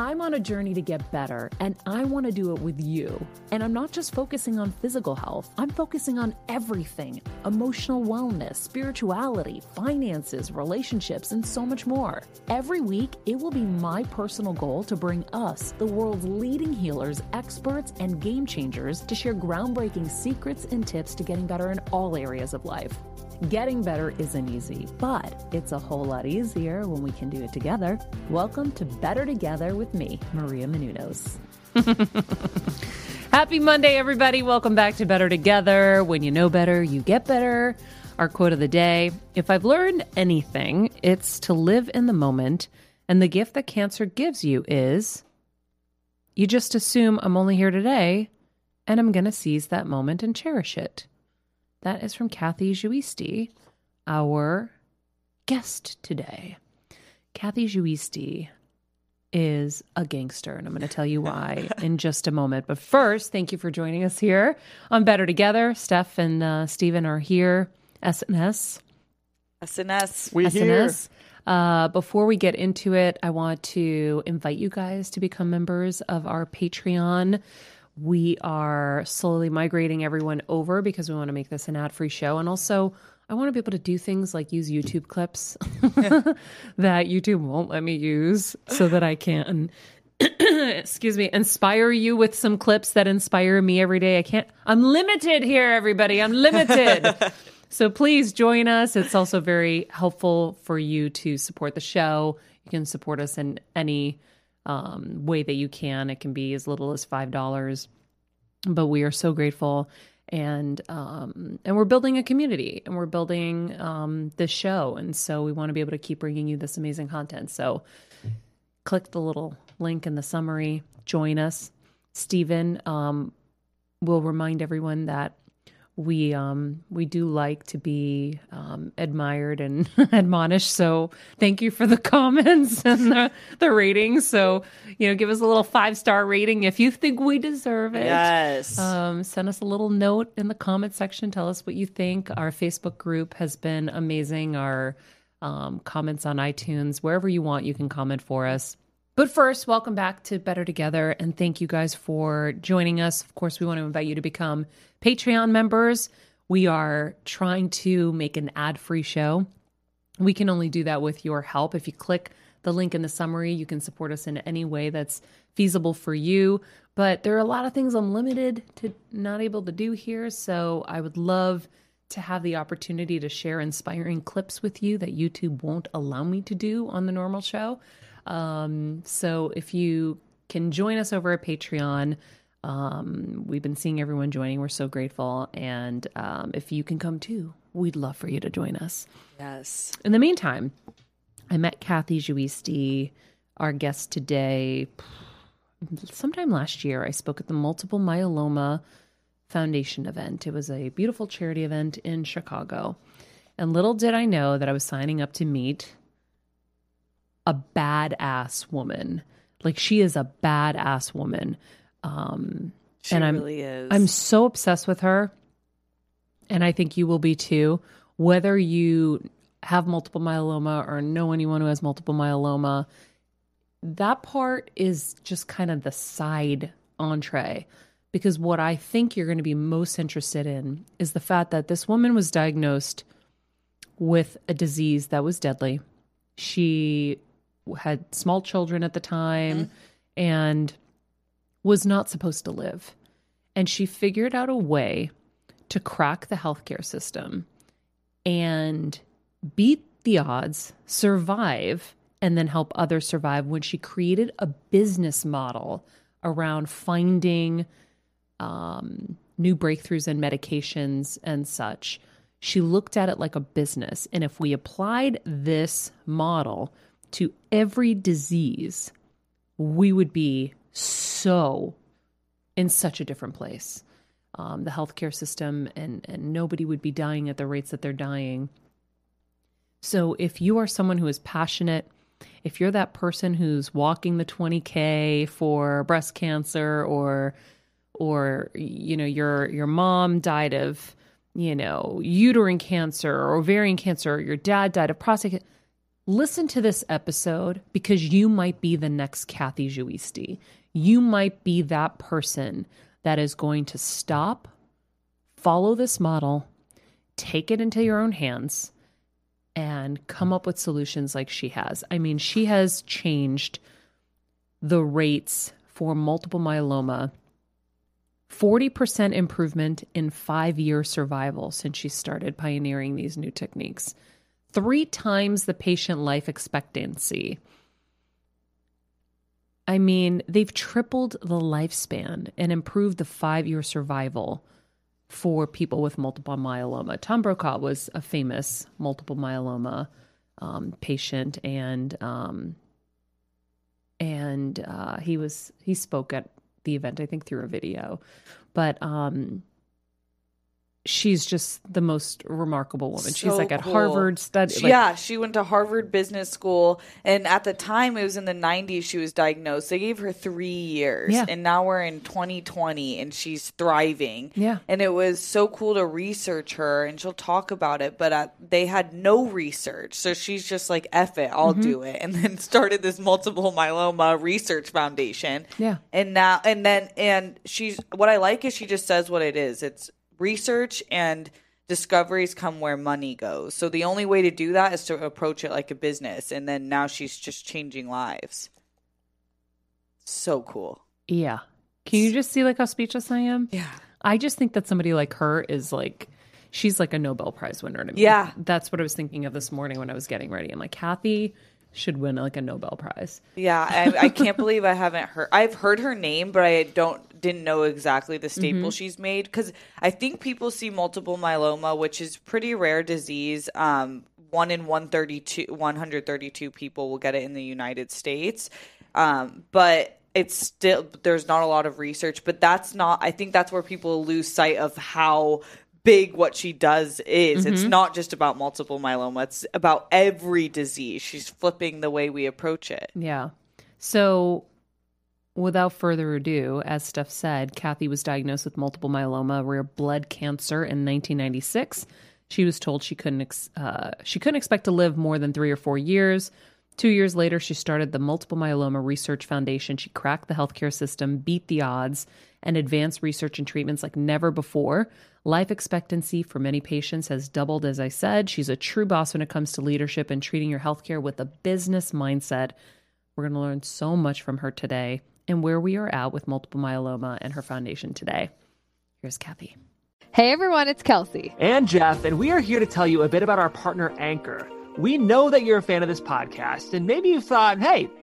I'm on a journey to get better, and I want to do it with you. And I'm not just focusing on physical health, I'm focusing on everything emotional wellness, spirituality, finances, relationships, and so much more. Every week, it will be my personal goal to bring us, the world's leading healers, experts, and game changers, to share groundbreaking secrets and tips to getting better in all areas of life. Getting better isn't easy, but it's a whole lot easier when we can do it together. Welcome to Better Together with me, Maria Menounos. Happy Monday, everybody. Welcome back to Better Together. When you know better, you get better. Our quote of the day If I've learned anything, it's to live in the moment. And the gift that cancer gives you is you just assume I'm only here today and I'm going to seize that moment and cherish it. That is from Kathy Giusti, our guest today. Kathy Giusti is a gangster, and I'm going to tell you why in just a moment. But first, thank you for joining us here on Better Together. Steph and uh, Stephen are here. SNS. SNS. We SNS. Uh, before we get into it, I want to invite you guys to become members of our Patreon. We are slowly migrating everyone over because we want to make this an ad free show. And also, I want to be able to do things like use YouTube clips that YouTube won't let me use so that I can, excuse me, inspire you with some clips that inspire me every day. I can't, I'm limited here, everybody. I'm limited. so please join us. It's also very helpful for you to support the show. You can support us in any um, way that you can. It can be as little as five dollars, but we are so grateful, and um, and we're building a community, and we're building um, this show, and so we want to be able to keep bringing you this amazing content. So, click the little link in the summary, join us. Stephen um, will remind everyone that we um we do like to be um admired and admonished. So thank you for the comments and the, the ratings. So you know give us a little five star rating if you think we deserve it. Yes. um send us a little note in the comment section. Tell us what you think. Our facebook group has been amazing. Our um, comments on itunes wherever you want you can comment for us but first, welcome back to Better Together, and thank you guys for joining us. Of course, we want to invite you to become Patreon members. We are trying to make an ad free show. We can only do that with your help. If you click the link in the summary. You can support us in any way that's feasible for you. But there are a lot of things I'm limited to not able to do here. So I would love to have the opportunity to share inspiring clips with you that YouTube won't allow me to do on the normal show. Um, so if you can join us over at Patreon, um, we've been seeing everyone joining. We're so grateful. And um, if you can come too, we'd love for you to join us. Yes. In the meantime, I met Kathy Giusti, our guest today. Sometime last year, I spoke at the Multiple Myeloma Foundation event. It was a beautiful charity event in Chicago. And little did I know that I was signing up to meet a badass woman. Like she is a badass woman. Um, She and I'm really is. I'm so obsessed with her, and I think you will be too. Whether you have multiple myeloma or know anyone who has multiple myeloma, that part is just kind of the side entree. Because what I think you're going to be most interested in is the fact that this woman was diagnosed with a disease that was deadly. She had small children at the time and was not supposed to live. And she figured out a way to crack the healthcare system and beat the odds, survive, and then help others survive when she created a business model around finding um, new breakthroughs in medications and such. She looked at it like a business. And if we applied this model to every disease, we would be so in such a different place. Um, the healthcare system and and nobody would be dying at the rates that they're dying. So if you are someone who is passionate, if you're that person who's walking the 20k for breast cancer or or you know your your mom died of you know uterine cancer or ovarian cancer or your dad died of prostate listen to this episode because you might be the next Kathy Giusti. You might be that person that is going to stop, follow this model, take it into your own hands, and come up with solutions like she has. I mean, she has changed the rates for multiple myeloma 40% improvement in five year survival since she started pioneering these new techniques three times the patient life expectancy. I mean, they've tripled the lifespan and improved the five year survival for people with multiple myeloma. Tom Brokaw was a famous multiple myeloma um, patient, and um, and uh, he was he spoke at the event, I think, through a video, but um, she's just the most remarkable woman. she's like at cool. Harvard study. Like- yeah, she went to Harvard Business School, and at the time, it was in the '90s. She was diagnosed. They gave her three years, Yeah. and now we're in 2020, and she's thriving. Yeah. and it was so cool to research her, and she'll talk about it. But uh, they had no research, so she's just like, "F it, I'll Mm-hmm. do it," and then started this multiple myeloma research foundation. Yeah. and now and then and she's what I like is she just says what it is. It's research and discoveries come where money goes. So the only way to do that is to approach it like a business and then now she's just changing lives. So cool. Yeah. Can you just see like how speechless I am? Yeah. I just think that somebody like her is like she's like a Nobel Prize winner to me. Yeah. That's what I was thinking of this morning when I was getting ready. I'm like, Kathy should win like a Nobel Prize. Yeah, I, I can't believe I haven't heard. I've heard her name, but I don't didn't know exactly the staple she's made because I think people see multiple myeloma, which is pretty rare disease. Um, one in 132, 132 people will get it in the United States, um, but it's still there's not a lot of research. But that's not. I think that's where people lose sight of how big what she does is. It's not just about multiple myeloma, it's about every disease. She's flipping the way we approach it. Yeah. So without further ado, as Steph said, Kathy was diagnosed with multiple myeloma, rare blood cancer in 1996. She was told she couldn't ex- uh, she couldn't expect to live more than three or four years. Two years later, she started the Multiple Myeloma Research Foundation. She cracked the healthcare system, beat the odds, and advanced research and treatments like never before. Life expectancy for many patients has doubled, as I said. She's a true boss when it comes to leadership and treating your healthcare with a business mindset. We're going to learn so much from her today and where we are at with multiple myeloma and her foundation today. Here's Kathy. Hey everyone, it's Kelsey. And Jeff, and we are here to tell you a bit about our partner Anchor. We know that you're a fan of this podcast, and maybe you've thought, hey,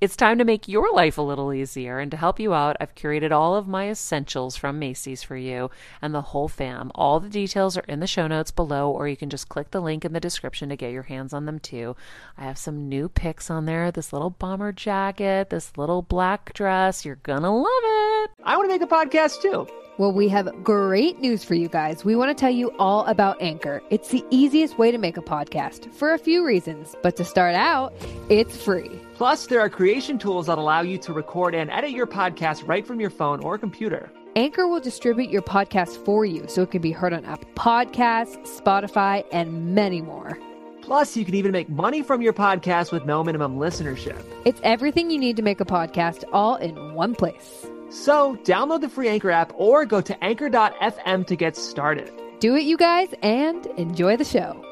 it's time to make your life a little easier. And to help you out, I've curated all of my essentials from Macy's for you and the whole fam. All the details are in the show notes below, or you can just click the link in the description to get your hands on them too. I have some new picks on there this little bomber jacket, this little black dress. You're gonna love it. I want to make a podcast too. Well, we have great news for you guys. We want to tell you all about Anchor. It's the easiest way to make a podcast for a few reasons, but to start out, it's free. Plus, there are creation tools that allow you to record and edit your podcast right from your phone or computer. Anchor will distribute your podcast for you so it can be heard on Apple Podcasts, Spotify, and many more. Plus, you can even make money from your podcast with no minimum listenership. It's everything you need to make a podcast all in one place. So, download the free Anchor app or go to anchor.fm to get started. Do it, you guys, and enjoy the show.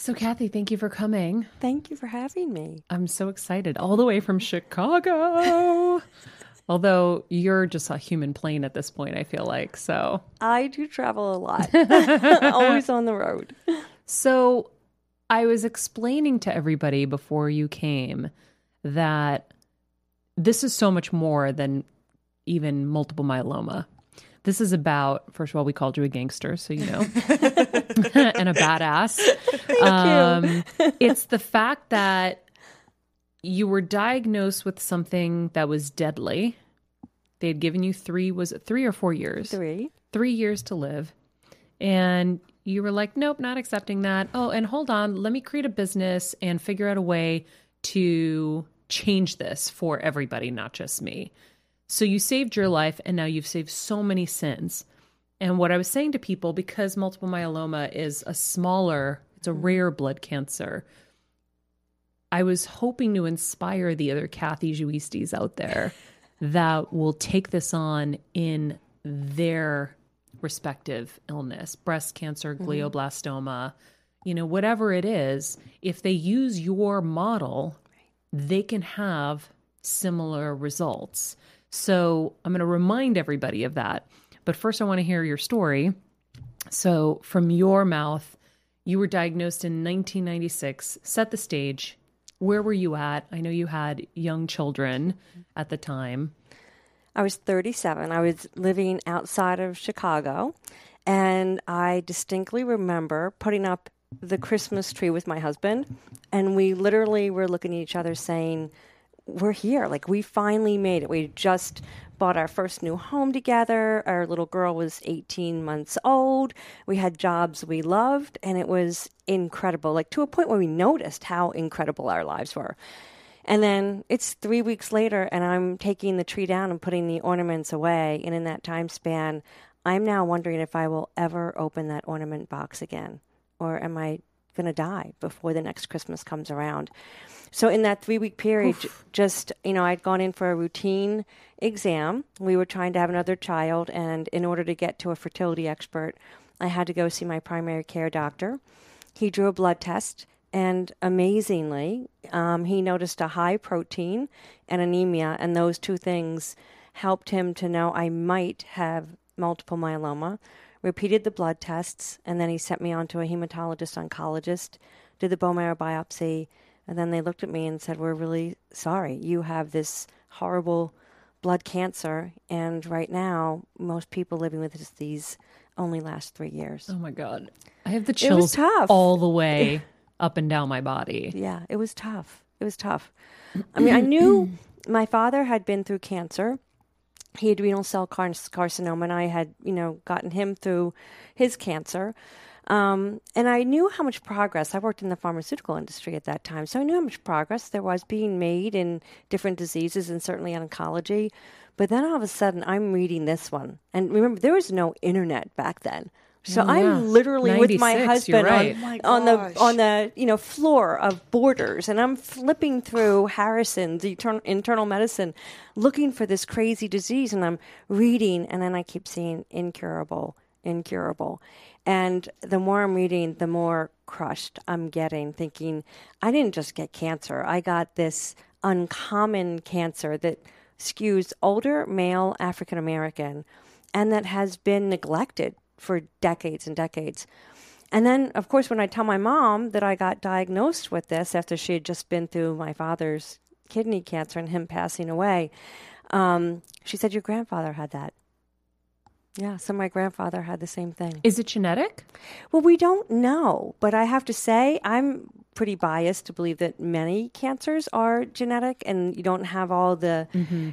So, Kathy, thank you for coming. Thank you for having me. I'm so excited, all the way from Chicago. Although you're just a human plane at this point, I feel like. So, I do travel a lot, always on the road. so I was explaining to everybody before you came that this is so much more than even multiple myeloma. This is about, first of all, we called you a gangster, so you know, and a badass. um, it's the fact that you were diagnosed with something that was deadly. They had given you three, was it three or four years? Three. Three years to live. And you were like, nope, not accepting that. Oh, and hold on, let me create a business and figure out a way to change this for everybody, not just me. So you saved your life and now you've saved so many sins. And what I was saying to people, because multiple myeloma is a smaller, it's a mm-hmm. rare blood cancer, I was hoping to inspire the other Kathy Giustis out there that will take this on in their respective illness breast cancer, mm-hmm. glioblastoma, you know, whatever it is. If they use your model, they can have similar results. So I'm going to remind everybody of that. But first, I want to hear your story. So, from your mouth, you were diagnosed in 1996. Set the stage. Where were you at? I know you had young children at the time. I was 37. I was living outside of Chicago, and I distinctly remember putting up the Christmas tree with my husband, and we literally were looking at each other saying, We're here. Like, we finally made it. We just bought our first new home together. Our little girl was 18 months old. We had jobs we loved, and it was incredible. Like, to a point where we noticed how incredible our lives were. And then it's three weeks later, and I'm taking the tree down and putting the ornaments away. And in that time span, I'm now wondering if I will ever open that ornament box again, or am I going to die before the next Christmas comes around? So in that three week period, j- just you know, I'd gone in for a routine exam. We were trying to have another child, and in order to get to a fertility expert, I had to go see my primary care doctor. He drew a blood test, and amazingly, um, he noticed a high protein and anemia, and those two things helped him to know I might have multiple myeloma. Repeated the blood tests, and then he sent me on to a hematologist oncologist, did the bone marrow biopsy, and then they looked at me and said, We're really sorry. You have this horrible blood cancer, and right now, most people living with this disease only last three years. Oh my god, I have the chills tough. all the way up and down my body. Yeah, it was tough. It was tough. I mean, I knew my father had been through cancer. He had renal cell car- carcinoma, and I had, you know, gotten him through his cancer. Um, and I knew how much progress. I worked in the pharmaceutical industry at that time, so I knew how much progress there was being made in different diseases and certainly oncology. But then all of a sudden, I'm reading this one, and remember, there was no internet back then. So yeah. I'm literally with my husband right. on, Oh my on the on the you know floor of Borders, and I'm flipping through Harrison's internal, internal medicine, looking for this crazy disease, and I'm reading, and then I keep seeing incurable, incurable, and the more I'm reading, the more crushed I'm getting, thinking I didn't just get cancer, I got this uncommon cancer that skews older male African American, and that has been neglected for decades and decades. And then, of course, when I tell my mom that I got diagnosed with this after she had just been through my father's kidney cancer and him passing away, um, she said, Your grandfather had that. Yeah, so my grandfather had the same thing. Is it genetic? Well, we don't know, but I have to say, I'm pretty biased to believe that many cancers are genetic, and you don't have all the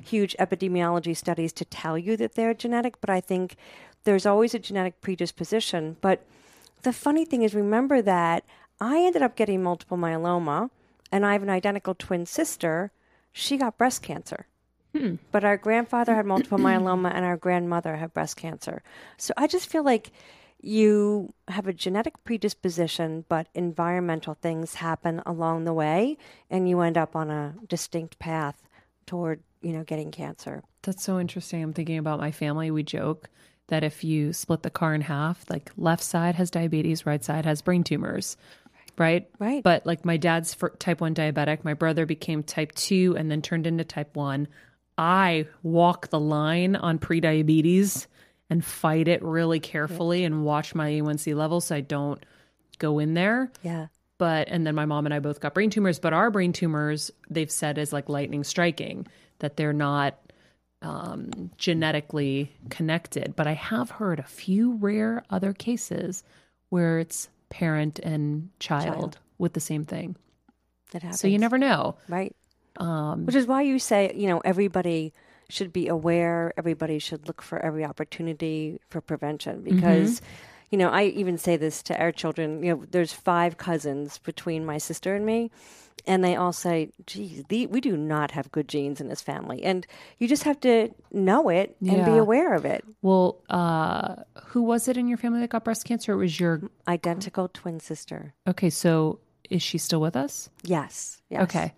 huge epidemiology studies to tell you that they're genetic. But I think there's always a genetic predisposition. But the funny thing is, remember that I ended up getting multiple myeloma, and I have an identical twin sister. She got breast cancer. Hmm. But our grandfather had multiple myeloma and our grandmother had breast cancer. So I just feel like you have a genetic predisposition, but environmental things happen along the way and you end up on a distinct path toward, you know, getting cancer. That's so interesting. I'm thinking about my family. We joke that if you split the car in half, like left side has diabetes, right side has brain tumors. Right? Right. But like my dad's for type 1 diabetic, my brother became type 2 and then turned into type 1. I walk the line on prediabetes and fight it really carefully and watch my A1C levels so I don't go in there Yeah. but and then my mom and I both got brain tumors, but our brain tumors they've said is like lightning striking that they're not um, genetically connected. But I have heard a few rare other cases where it's parent and child, Child. with the same thing. That happens. So you never know. Right. Um, Which is why you say, you know, everybody should be aware, everybody should look for every opportunity for prevention because, you know, I even say this to our children, you know, there's five cousins between my sister and me. And they all say, geez, the, we do not have good genes in this family. And you just have to know it and be aware of it. well, uh, who was it in your family that got breast cancer? It was your Identical twin sister. okay. So is she still with us? Yes. yes. Okay.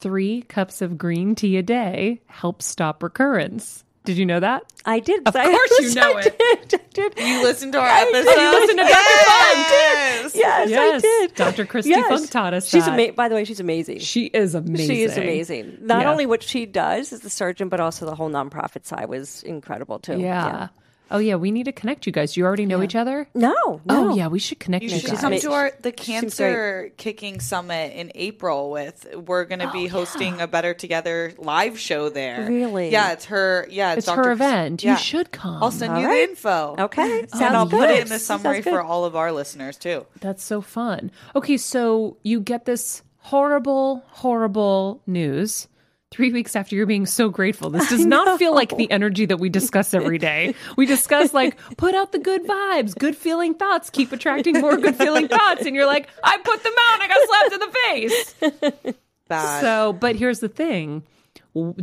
Three cups of green tea a day helps stop recurrence. Did you know that? I did. Of I- course you know I it. Did, I did. You listened to our I episode. did. You listen to Dr. Funk. yes. Yes, I did. Dr. Kristi Yes. Funk taught us She's that. ama- By the way, she's amazing. She is amazing. She is amazing. Not Yeah. only what she does as the surgeon, but also the whole nonprofit side was incredible too. Yeah. Oh yeah, we need to connect you guys. You already know each other? No, no. Oh yeah, we should connect You you, should guys. come to our the cancer kicking summit in April with we're going to Oh, be hosting a Better Together live show there. Really? Yeah, it's her yeah, it's Dr. her event. yeah. You should come. I'll send All you right. the info. Okay, and sounds I'll put it in the summary for all of our listeners too. That's so fun. Okay, so you get this horrible, horrible news three weeks after you're being so grateful. This does not feel like the energy that we discuss every day. We discuss like put out the good vibes, good feeling thoughts, keep attracting more good feeling thoughts, and you're like, I put them out, and I got slapped in the face. Bad. So, but here's the thing.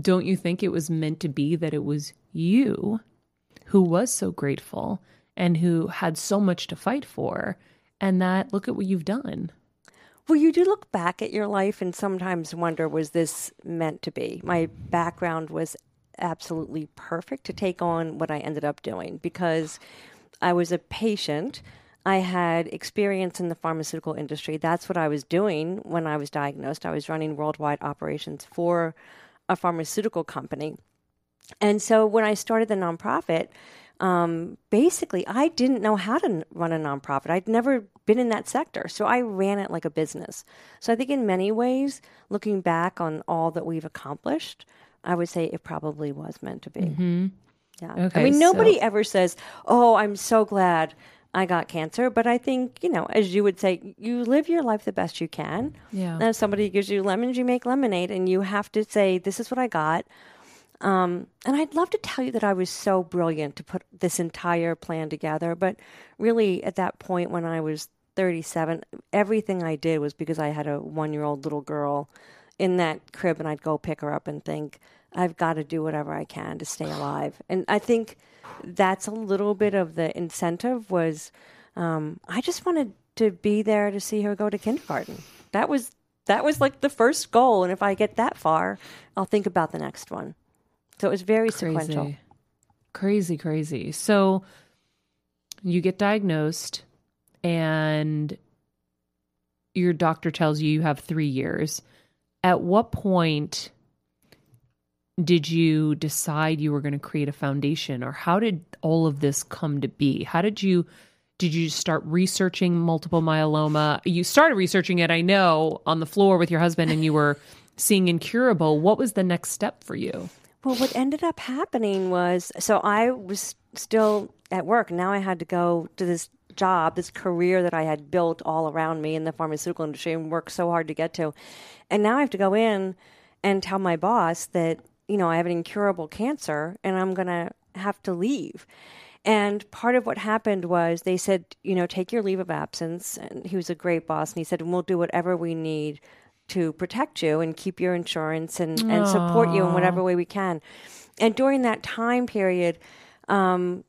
Don't you think it was meant to be that it was you who was so grateful and who had so much to fight for? And that, look at what you've done. Well, you do look back at your life and sometimes wonder, was this meant to be? My background was absolutely perfect to take on what I ended up doing because I was a patient. I had experience in the pharmaceutical industry. That's what I was doing when I was diagnosed. I was running worldwide operations for a pharmaceutical company. And so when I started the nonprofit, um, basically, I didn't know how to n- run a nonprofit. I'd never been in that sector. So I ran it like a business. So I think, in many ways, looking back on all that we've accomplished, I would say it probably was meant to be. Yeah. Okay, I mean, so- nobody ever says, "Oh, I'm so glad I got cancer," but I think you know, as you would say, you live your life the best you can. Yeah. And if somebody gives you lemons, you make lemonade, and you have to say, "This is what I got." Um, and I'd love to tell you that I was so brilliant to put this entire plan together, but really, at that point when I was 37, everything I did was because I had a one-year-old little girl in that crib, and I'd go pick her up and think, I've got to do whatever I can to stay alive. And I think that's a little bit of the incentive was um, I just wanted to be there to see her go to kindergarten. That was that was like the first goal, and if I get that far, I'll think about the next one. So it was very sequential. crazy. Crazy, crazy. So you get diagnosed and your doctor tells you you have 3 years. At what point did you decide you were going to create a foundation or how did all of this come to be? How did you did you start researching multiple myeloma? You started researching it, I know, on the floor with your husband and you were seeing incurable. What was the next step for you? Well, what ended up happening was so I was still at work. Now I had to go to this job, this career that I had built all around me in the pharmaceutical industry and worked so hard to get to. And now I have to go in and tell my boss that, you know, I have an incurable cancer and I'm going to have to leave. And part of what happened was they said, you know, take your leave of absence. And he was a great boss. And he said, we'll do whatever we need to protect you and keep your insurance and, and support you in whatever way we can. And during that time period, um,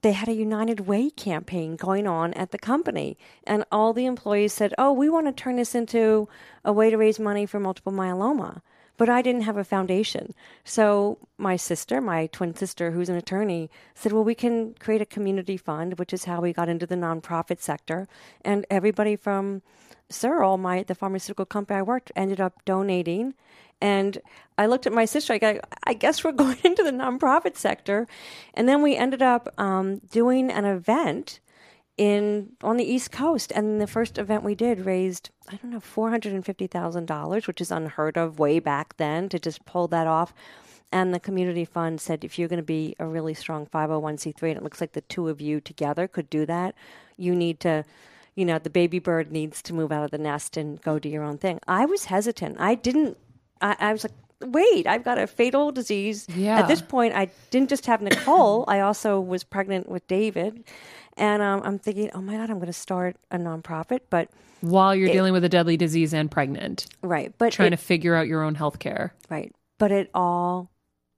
they had a United Way campaign going on at the company. And all the employees said, Oh, we want to turn this into a way to raise money for multiple myeloma. But I didn't have a foundation. So my sister, my twin sister, who's an attorney, said, Well, we can create a community fund, which is how we got into the nonprofit sector. And everybody from Searle, my the pharmaceutical company I worked, ended up donating. And I looked at my sister. I go, I guess we're going into the nonprofit sector. And then we ended up um, doing an event in on the East Coast. And the first event we did raised, I don't know, four hundred and fifty thousand dollars, which is unheard of way back then to just pull that off. And the community fund said, if you're going to be a really strong 501c3, and it looks like the two of you together could do that, you need to you know, the baby bird needs to move out of the nest and go do your own thing. I was hesitant. I didn't, I, I was like, wait, I've got a fatal disease. Yeah. At this point, I didn't just have Nicole, I also was pregnant with David. And um, I'm thinking, oh my God, I'm going to start a nonprofit. But, While you're dealing with a deadly disease and pregnant, right. But trying it- to figure out your own health care. Right. But it all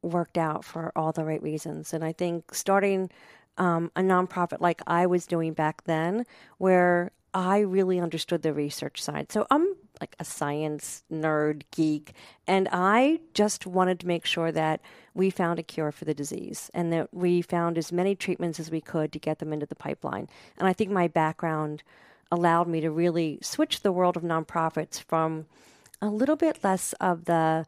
worked out for all the right reasons. And I think starting um, a nonprofit like I was doing back then, where I really understood the research side. So I'm like a science nerd geek, and I just wanted to make sure that we found a cure for the disease and that we found as many treatments as we could to get them into the pipeline. And I think my background allowed me to really switch the world of nonprofits from a little bit less of the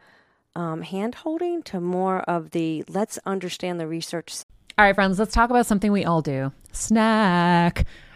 um, hand holding to more of the let's understand the research All right, friends, let's talk about something we all do snack.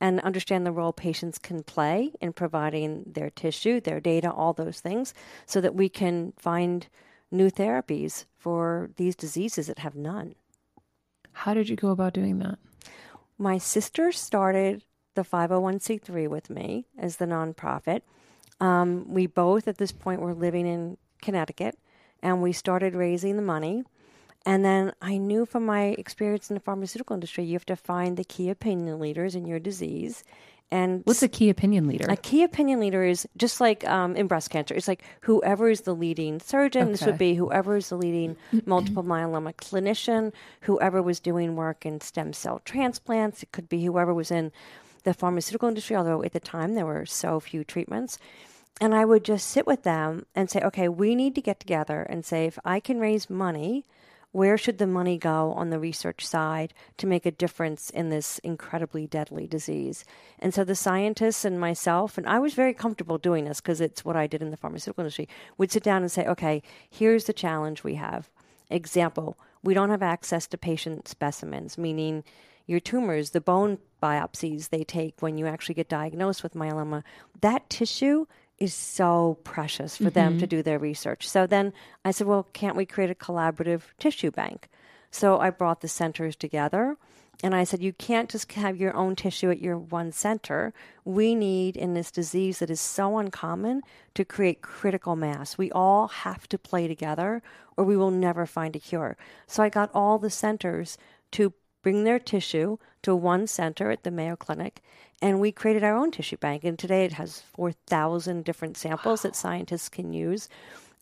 and understand the role patients can play in providing their tissue, their data, all those things, so that we can find new therapies for these diseases that have none. How did you go about doing that? My sister started the 501c3 with me as the nonprofit. Um, we both, at this point, were living in Connecticut, and we started raising the money. And then I knew from my experience in the pharmaceutical industry, you have to find the key opinion leaders in your disease. And What's a key opinion leader? a key opinion leader is just like um, in breast cancer. It's like whoever is the leading surgeon. This would be whoever is the leading multiple myeloma clinician, whoever was doing work in stem cell transplants. It could be whoever was in the pharmaceutical industry, although at the time there were so few treatments. And I would just sit with them and say, okay, we need to get together and say, if I can raise money, where should the money go on the research side to make a difference in this incredibly deadly disease? And so the scientists and myself, and I was very comfortable doing this because it's what I did in the pharmaceutical industry, would sit down and say, okay, here's the challenge we have. Example, we don't have access to patient specimens, meaning your tumors, the bone biopsies they take when you actually get diagnosed with myeloma, that tissue is so precious for them to mm-hmm. do their research. So then I said, well, can't we create a collaborative tissue bank? So I brought the centers together and I said, you can't just have your own tissue at your one center. We need, in this disease that is so uncommon, to create critical mass. We all have to play together or we will never find a cure. So I got all the centers to bring their tissue to one center at the Mayo Clinic, and we created our own tissue bank. And today it has 4,000 different samples that scientists can use.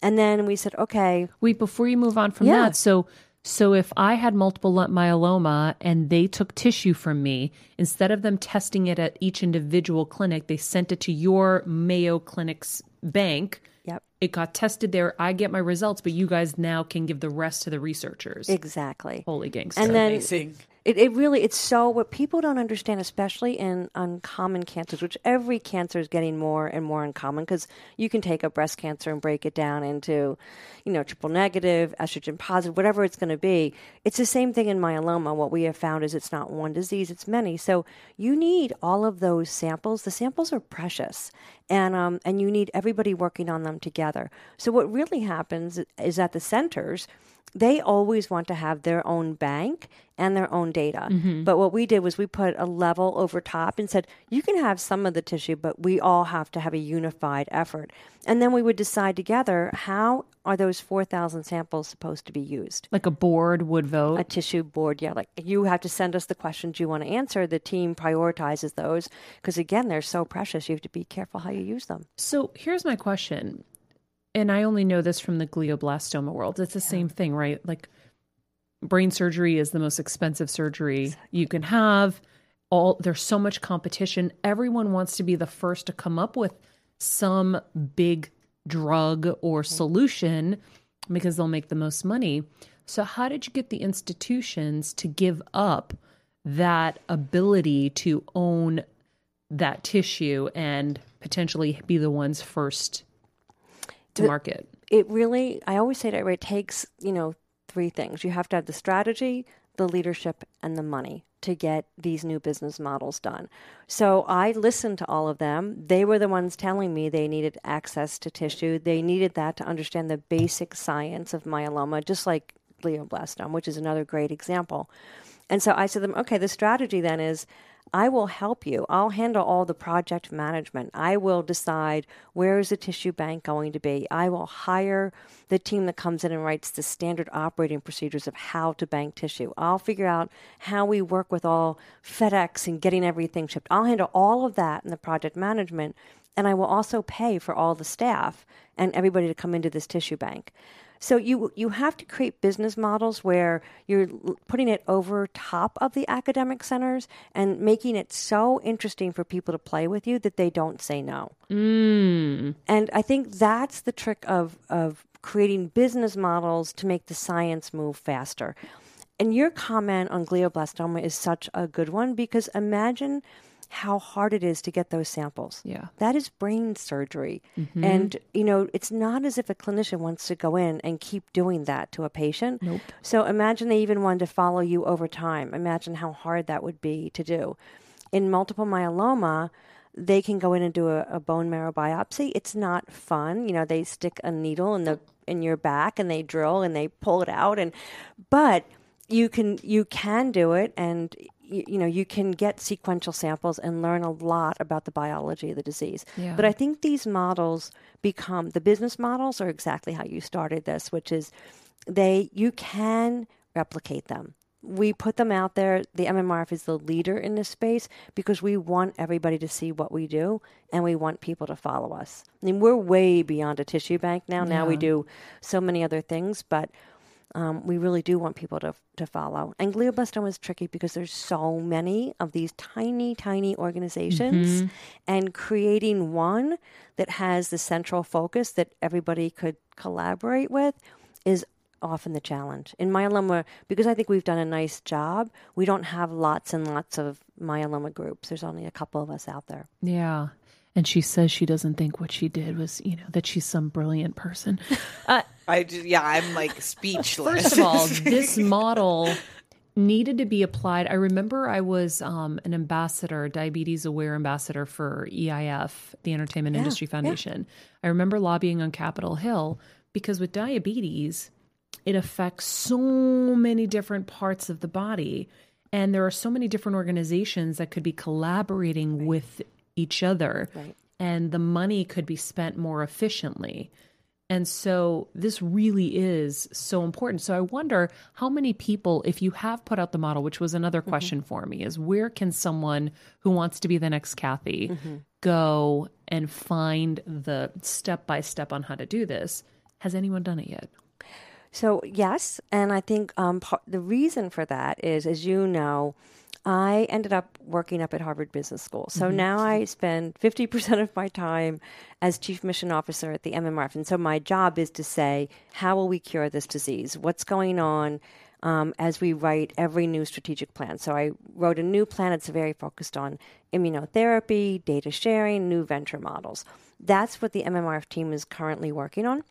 And then we said, okay, Wait, before you move on from Yeah. that, so so if I had multiple myeloma and they took tissue from me, instead of them testing it at each individual clinic, they sent it to your Mayo Clinic's bank. yep, It got tested there. I get my results, but you guys now can give the rest to the researchers. exactly. Holy gangster. And then Amazing. It, it really it's so what people don't understand especially in uncommon cancers which every cancer is getting more and more uncommon because you can take a breast cancer and break it down into you know triple negative estrogen positive whatever it's going to be. It's the same thing in myeloma. What we have found is it's not one disease it's many. So you need all of those samples. The samples are precious and um, and you need everybody working on them together. So what really happens is at the centers they always want to have their own bank and their own data. Mm-hmm. But what we did was we put a level over top and said, you can have some of the tissue, but we all have to have a unified effort. And then we would decide together how are those 4,000 samples supposed to be used? like a board would vote. A tissue board, yeah. Like you have to send us the questions you want to answer. The team prioritizes those because, again, they're so precious. You have to be careful how you use them. So here's my question. And I only know this from the glioblastoma world. It's the same thing, right? Like brain surgery is the most expensive surgery you can have. All there's so much competition. Everyone wants to be the first to come up with some big drug or solution because they'll make the most money. So how did you get the institutions to give up that ability to own that tissue and potentially be the ones first to market. it really i always say that it takes you know three things. You have to have the strategy the leadership and the money to get these new business models done. So i listened to all of them. They were the ones telling me they needed access to tissue. They needed that to understand the basic science of myeloma just like glioblastoma which is another great example. And so i said to them okay the strategy then is I will help you. I'll handle all the project management. I will decide where is the tissue bank going to be. I will hire the team that comes in and writes the standard operating procedures of how to bank tissue. I'll figure out how we work with all FedEx and getting everything shipped. I'll handle all of that in the project management and I will also pay for all the staff and everybody to come into this tissue bank. So you you have to create business models where you're putting it over top of the academic centers and making it so interesting for people to play with you that they don't say no. Mm. And I think that's the trick of of creating business models to make the science move faster. And your comment on glioblastoma is such a good one because imagine how hard it is to get those samples. Yeah. That is brain surgery. Mm-hmm. And, you know, it's not as if a clinician wants to go in and keep doing that to a patient. Nope. So imagine they even wanted to follow you over time. Imagine how hard that would be to do. In multiple myeloma, they can go in and do a, a bone marrow biopsy. It's not fun. You know, they stick a needle in the in your back and they drill and they pull it out and but you can you can do it and you, you know you can get sequential samples and learn a lot about the biology of the disease Yeah. but i think these models become the business models are exactly how you started this which is they you can replicate them. We put them out there. The MMRF is the leader in this space because we want everybody to see what we do and we want people to follow us. I mean, we're way beyond a tissue bank now. Now we do so many other things, but um, we really do want people to, to follow. And glioblastoma is tricky because there's so many of these tiny, tiny organizations, and creating one that has the central focus that everybody could collaborate with is often the challenge. In myeloma, because I think we've done a nice job, we don't have lots and lots of myeloma groups. There's only a couple of us out there. Yeah. And she says she doesn't think what she did was, you know, that she's some brilliant person. Uh, I just, yeah, I'm like speechless. First of all, this model needed to be applied. I remember I was um, an ambassador, diabetes aware ambassador for EIF, the Entertainment Industry Foundation. I remember lobbying on Capitol Hill because with diabetes, it affects so many different parts of the body. And there are so many different organizations that could be collaborating with each other. Right. And the money could be spent more efficiently. And so this really is so important. So I wonder how many people, if you have put out the model, which was another question for me, is where can someone who wants to be the next Kathy go and find the step by step on how to do this? Has anyone done it yet? So yes, and I think um, the reason for that is, as you know, I ended up working up at Harvard Business School. So now I spend fifty percent of my time as chief mission officer at the MMRF, and so my job is to say, how will we cure this disease? What's going on? Um, as we write every new strategic plan. So I wrote a new plan that's very focused on immunotherapy, data sharing, new venture models. That's what the MMRF team is currently working on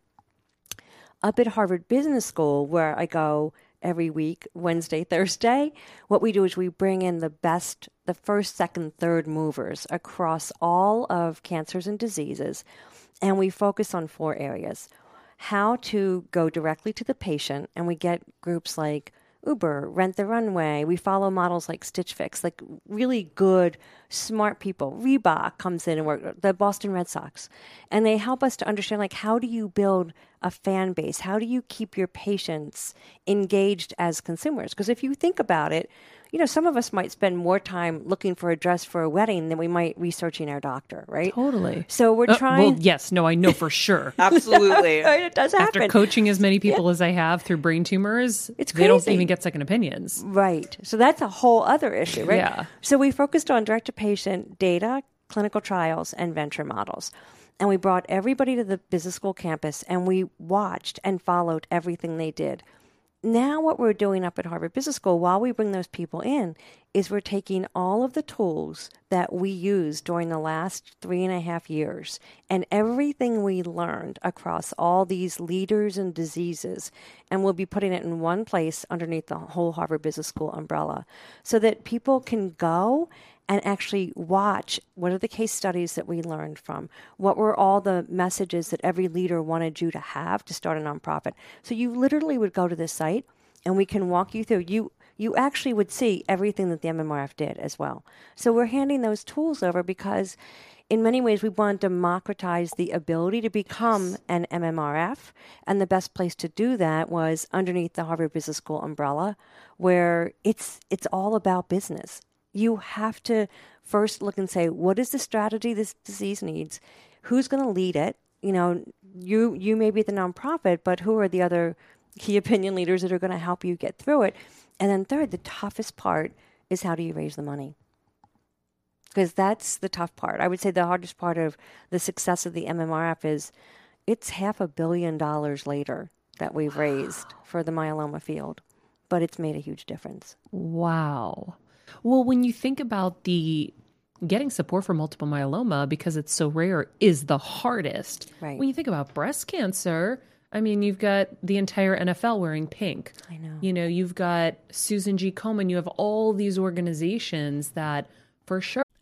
up at Harvard Business School, where I go every week, Wednesday, Thursday, what we do is we bring in the best, the first, second, third movers across all of cancers and diseases, and we focus on four areas. How to go directly to the patient, and we get groups like Uber, Rent the Runway. We follow models like Stitch Fix, like really good, smart people. Reebok comes in and work, the Boston Red Sox, and they help us to understand like how do you build a fan base? How do you keep your patients engaged as consumers? Because if you think about it, you know, some of us might spend more time looking for a dress for a wedding than we might researching our doctor, right? Totally. So we're Uh, trying. well, yes, no, I know for sure. Absolutely. Right, it does happen. After coaching as many people as I have through brain tumors, It's crazy. they don't even get second opinions. Right. So that's a whole other issue, right? Yeah. So we focused on direct to patient data, clinical trials, and venture models. And we brought everybody to the business school campus and we watched and followed everything they did. Now, what we're doing up at Harvard Business School while we bring those people in is we're taking all of the tools that we used during the last three and a half years and everything we learned across all these leaders and diseases, and we'll be putting it in one place underneath the whole Harvard Business School umbrella so that people can go and actually watch what are the case studies that we learned from what were all the messages that every leader wanted you to have to start a nonprofit so you literally would go to this site and we can walk you through you you actually would see everything that the mmrf did as well so we're handing those tools over because in many ways, we want to democratize the ability to become an MMRF. And the best place to do that was underneath the Harvard Business School umbrella, where it's, it's all about business. You have to first look and say, what is the strategy this disease needs? Who's going to lead it? You know, you, you may be the nonprofit, but who are the other key opinion leaders that are going to help you get through it? And then, third, the toughest part is how do you raise the money? because that's the tough part. I would say the hardest part of the success of the MMRF is it's half a billion dollars later that we've raised for the myeloma field, but it's made a huge difference. Wow. Well, when you think about the getting support for multiple myeloma because it's so rare is the hardest. Right. When you think about breast cancer, I mean, you've got the entire NFL wearing pink. I know. You know, you've got Susan G. Komen. You have all these organizations that, for sure.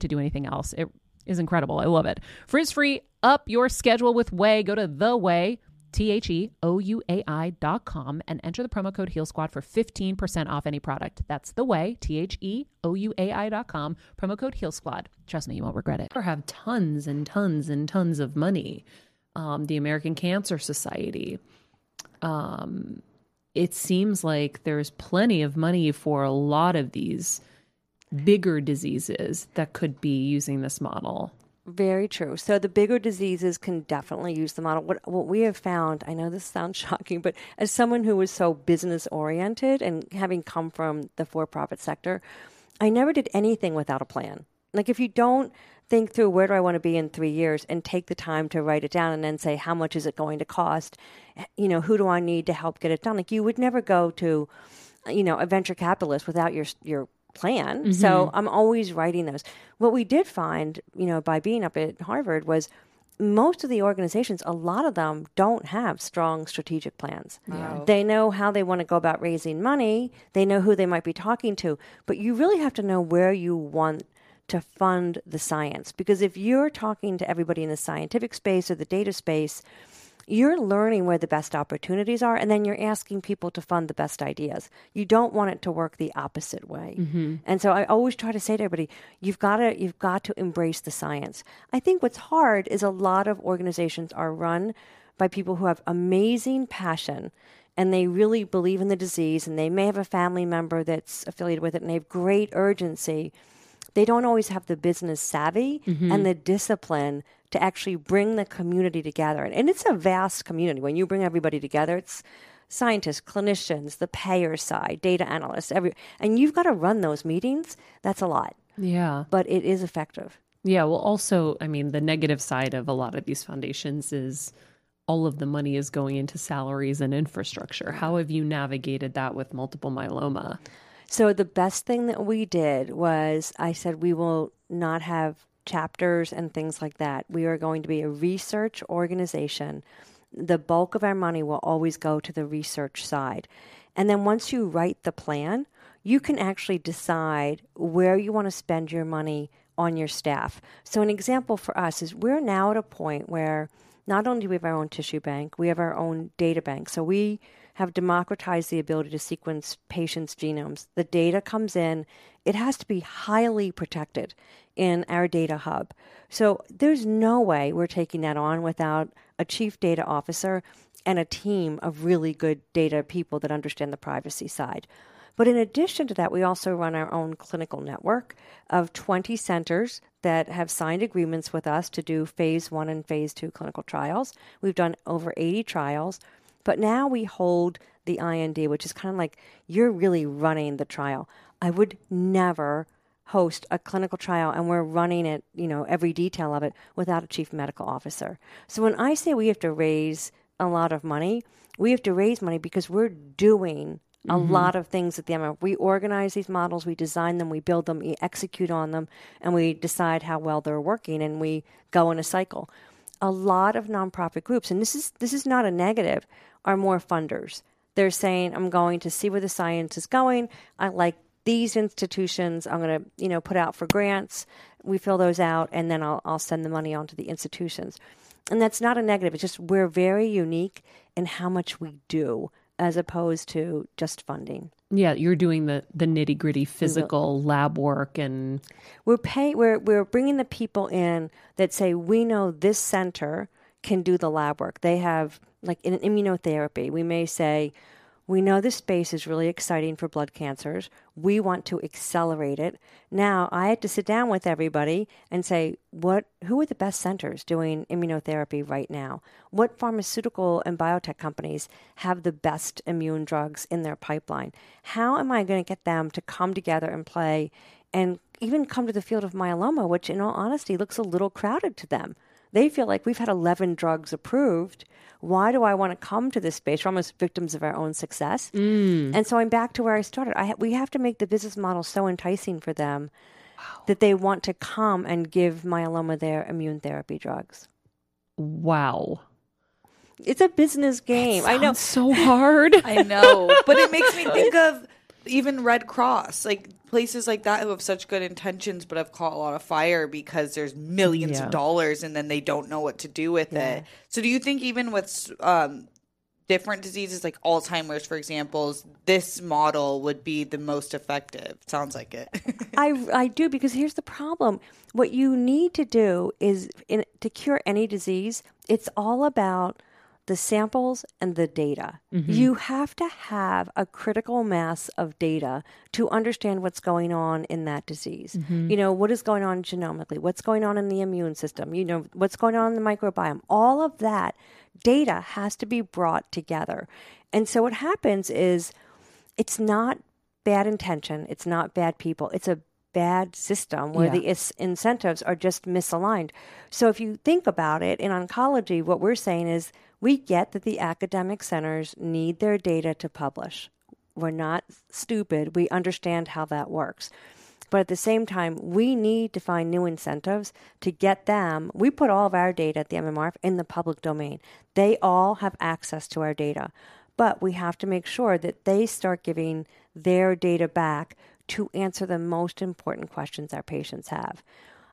to do anything else. It is incredible. I love it. Frizz free, up your schedule with Ouai. Go to the Ouai. T H E O U A I dot com and enter the promo code Heal Squad for 15% off any product. That's the Ouai, T H E O U A I dot com, promo code Heal Squad. Trust me, you won't regret it. Or have tons and tons and tons of money. Um, the American Cancer Society. Um, it seems like there's plenty of money for a lot of these bigger diseases that could be using this model. Very true. So the bigger diseases can definitely use the model. What what we have found, I know this sounds shocking, but as someone who was so business oriented and having come from the for profit sector, I never did anything without a plan. Like if you don't think through where do I want to be in three years and take the time to write it down and then say how much is it going to cost, you know, who do I need to help get it done? Like you would never go to, you know, a venture capitalist without your your plan. Mm-hmm. So I'm always writing those. What we did find, you know, by being up at Harvard was most of the organizations, a lot of them don't have strong strategic plans. Wow. They know how they want to go about raising money, they know who they might be talking to, but you really have to know where you want to fund the science. Because if you're talking to everybody in the scientific space or the data space, you're learning where the best opportunities are and then you're asking people to fund the best ideas you don't want it to work the opposite way mm-hmm. and so i always try to say to everybody you've got to you've got to embrace the science i think what's hard is a lot of organizations are run by people who have amazing passion and they really believe in the disease and they may have a family member that's affiliated with it and they have great urgency they don't always have the business savvy mm-hmm. and the discipline to actually bring the community together. And it's a vast community. When you bring everybody together, it's scientists, clinicians, the payer side, data analysts, every and you've got to run those meetings. That's a lot. Yeah. But it is effective. Yeah, well also, I mean, the negative side of a lot of these foundations is all of the money is going into salaries and infrastructure. How have you navigated that with multiple myeloma? So the best thing that we did was I said we will not have chapters and things like that. We are going to be a research organization. The bulk of our money will always go to the research side. And then once you write the plan, you can actually decide where you want to spend your money on your staff. So, an example for us is we're now at a point where not only do we have our own tissue bank, we have our own data bank. So, we have democratized the ability to sequence patients' genomes. The data comes in, it has to be highly protected in our data hub. So there's no way we're taking that on without a chief data officer and a team of really good data people that understand the privacy side. But in addition to that, we also run our own clinical network of 20 centers that have signed agreements with us to do phase one and phase two clinical trials. We've done over 80 trials, but now we hold the IND, which is kind of like you're really running the trial. I would never host a clinical trial and we're running it, you know, every detail of it without a chief medical officer. So when I say we have to raise a lot of money, we have to raise money because we're doing a mm-hmm. lot of things at the end. We organize these models, we design them, we build them, we execute on them, and we decide how well they're working, and we go in a cycle. A lot of nonprofit groups, and this is this is not a negative, are more funders. They're saying, "I'm going to see where the science is going. I like these institutions I'm going to, you know, put out for grants. We fill those out, and then I'll, I'll send the money on to the institutions. And that's not a negative. It's just we're very unique in how much we do as opposed to just funding. Yeah, you're doing the, the nitty gritty physical lab work and we're pay we're we're bringing the people in that say we know this center can do the lab work. They have like in immunotherapy, we may say we know this space is really exciting for blood cancers. We want to accelerate it. Now, I had to sit down with everybody and say, what who are the best centers doing immunotherapy right now? What pharmaceutical and biotech companies have the best immune drugs in their pipeline? How am I going to get them to come together and play and even come to the field of myeloma, which in all honesty looks a little crowded to them. They feel like we've had 11 drugs approved. Why do I want to come to this space? We're almost victims of our own success. Mm. And so I'm back to where I started. I ha- we have to make the business model so enticing for them wow. that they want to come and give myeloma their immune therapy drugs. Wow. It's a business game. I know. It's so hard. I know. But it makes me think of even Red Cross. Like places like that who have such good intentions but have caught a lot of fire because there's millions yeah. of dollars and then they don't know what to do with yeah. it. So do you think even with um, different diseases like Alzheimer's, for example, this model would be the most effective? Sounds like it. I, I do because here's the problem. What you need to do is in, to cure any disease, it's all about the samples and the data. Mm-hmm. You have to have a critical mass of data to understand what's going on in that disease. Mm-hmm. You know, what is going on genomically, what's going on in the immune system, you know, what's going on in the microbiome. All of that data has to be brought together. And so what happens is it's not bad intention, it's not bad people, it's a bad system where yeah. the is- incentives are just misaligned. So if you think about it in oncology, what we're saying is we get that the academic centers need their data to publish. We're not stupid. We understand how that works. But at the same time, we need to find new incentives to get them. We put all of our data at the MMRF in the public domain. They all have access to our data. But we have to make sure that they start giving their data back to answer the most important questions our patients have.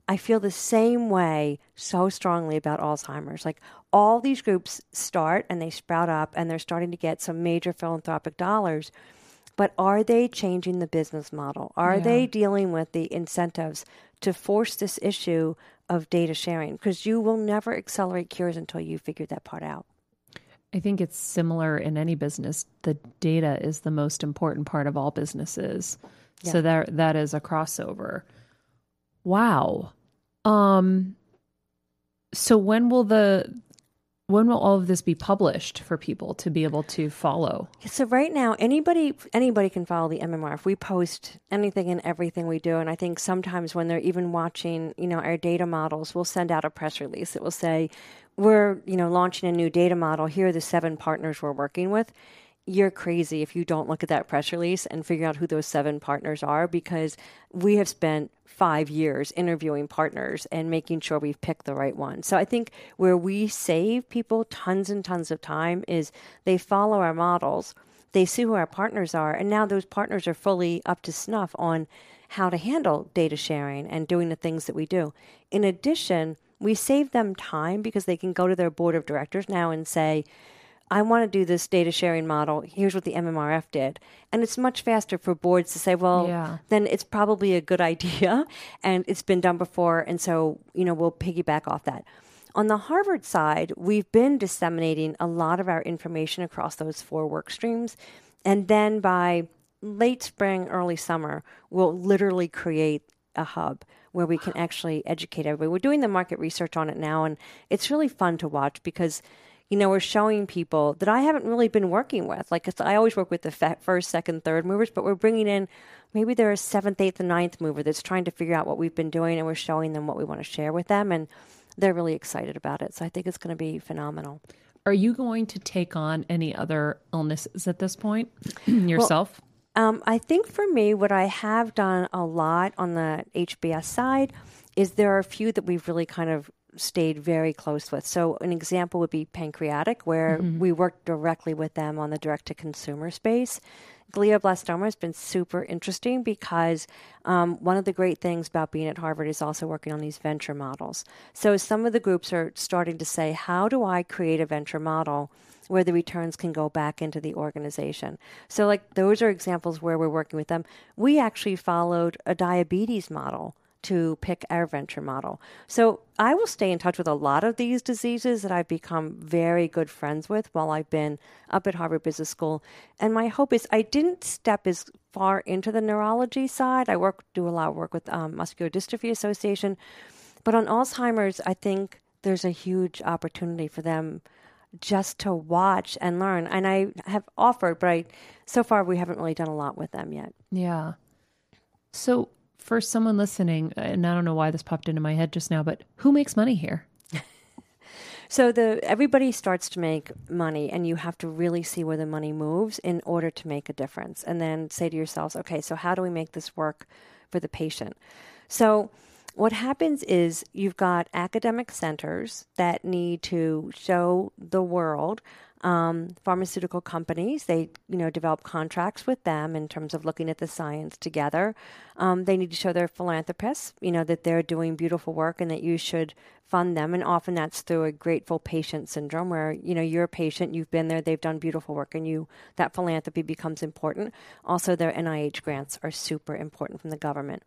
I feel the same way so strongly about Alzheimer's. Like all these groups start and they sprout up and they're starting to get some major philanthropic dollars. But are they changing the business model? Are yeah. they dealing with the incentives to force this issue of data sharing? Because you will never accelerate cures until you figure that part out. I think it's similar in any business. The data is the most important part of all businesses. Yeah. So that that is a crossover. Wow. Um, so when will the when will all of this be published for people to be able to follow? So right now, anybody anybody can follow the MMRF. We post anything and everything we do, and I think sometimes when they're even watching, you know, our data models, we'll send out a press release that will say, "We're you know launching a new data model. Here are the seven partners we're working with." You're crazy if you don't look at that press release and figure out who those seven partners are because we have spent five years interviewing partners and making sure we've picked the right one. So I think where we save people tons and tons of time is they follow our models, they see who our partners are, and now those partners are fully up to snuff on how to handle data sharing and doing the things that we do. In addition, we save them time because they can go to their board of directors now and say, I want to do this data sharing model. Here's what the MMRF did. And it's much faster for boards to say, well, yeah. then it's probably a good idea and it's been done before. And so, you know, we'll piggyback off that. On the Harvard side, we've been disseminating a lot of our information across those four work streams. And then by late spring, early summer, we'll literally create a hub where we can actually educate everybody. We're doing the market research on it now, and it's really fun to watch because you know, we're showing people that I haven't really been working with. Like I always work with the first, second, third movers, but we're bringing in maybe they're a seventh, eighth, and ninth mover that's trying to figure out what we've been doing, and we're showing them what we want to share with them, and they're really excited about it. So I think it's going to be phenomenal. Are you going to take on any other illnesses at this point yourself? Well, um, I think for me, what I have done a lot on the HBS side is there are a few that we've really kind of stayed very close with. So, an example would be pancreatic, where mm-hmm. we work directly with them on the direct to consumer space. Glioblastoma has been super interesting because um, one of the great things about being at Harvard is also working on these venture models. So, some of the groups are starting to say, How do I create a venture model? where the returns can go back into the organization. So, like, those are examples where we're working with them. We actually followed a diabetes model to pick our venture model. So I will stay in touch with a lot of these diseases that I've become very good friends with while I've been up at Harvard Business School. And my hope is I didn't step as far into the neurology side. I work do a lot of work with um, Muscular Dystrophy Association, but on Alzheimer's, I think there's a huge opportunity for them just to watch and learn. And I have offered, but I so far we haven't really done a lot with them yet. Yeah. So for someone listening, and I don't know why this popped into my head just now, but who makes money here? So the everybody starts to make money, and you have to really see where the money moves in order to make a difference, and then say to yourselves, okay, so how do we make this work for the patient? So what happens is you've got academic centers that need to show the world um, pharmaceutical companies. They, you know, develop contracts with them in terms of looking at the science together. Um, they need to show their philanthropists, you know, that they're doing beautiful work and that you should fund them. And often that's through a grateful patient syndrome, where you know you're a patient, you've been there, they've done beautiful work, and you that philanthropy becomes important. Also, their NIH grants are super important from the government.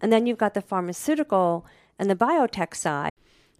And then you've got the pharmaceutical and the biotech side.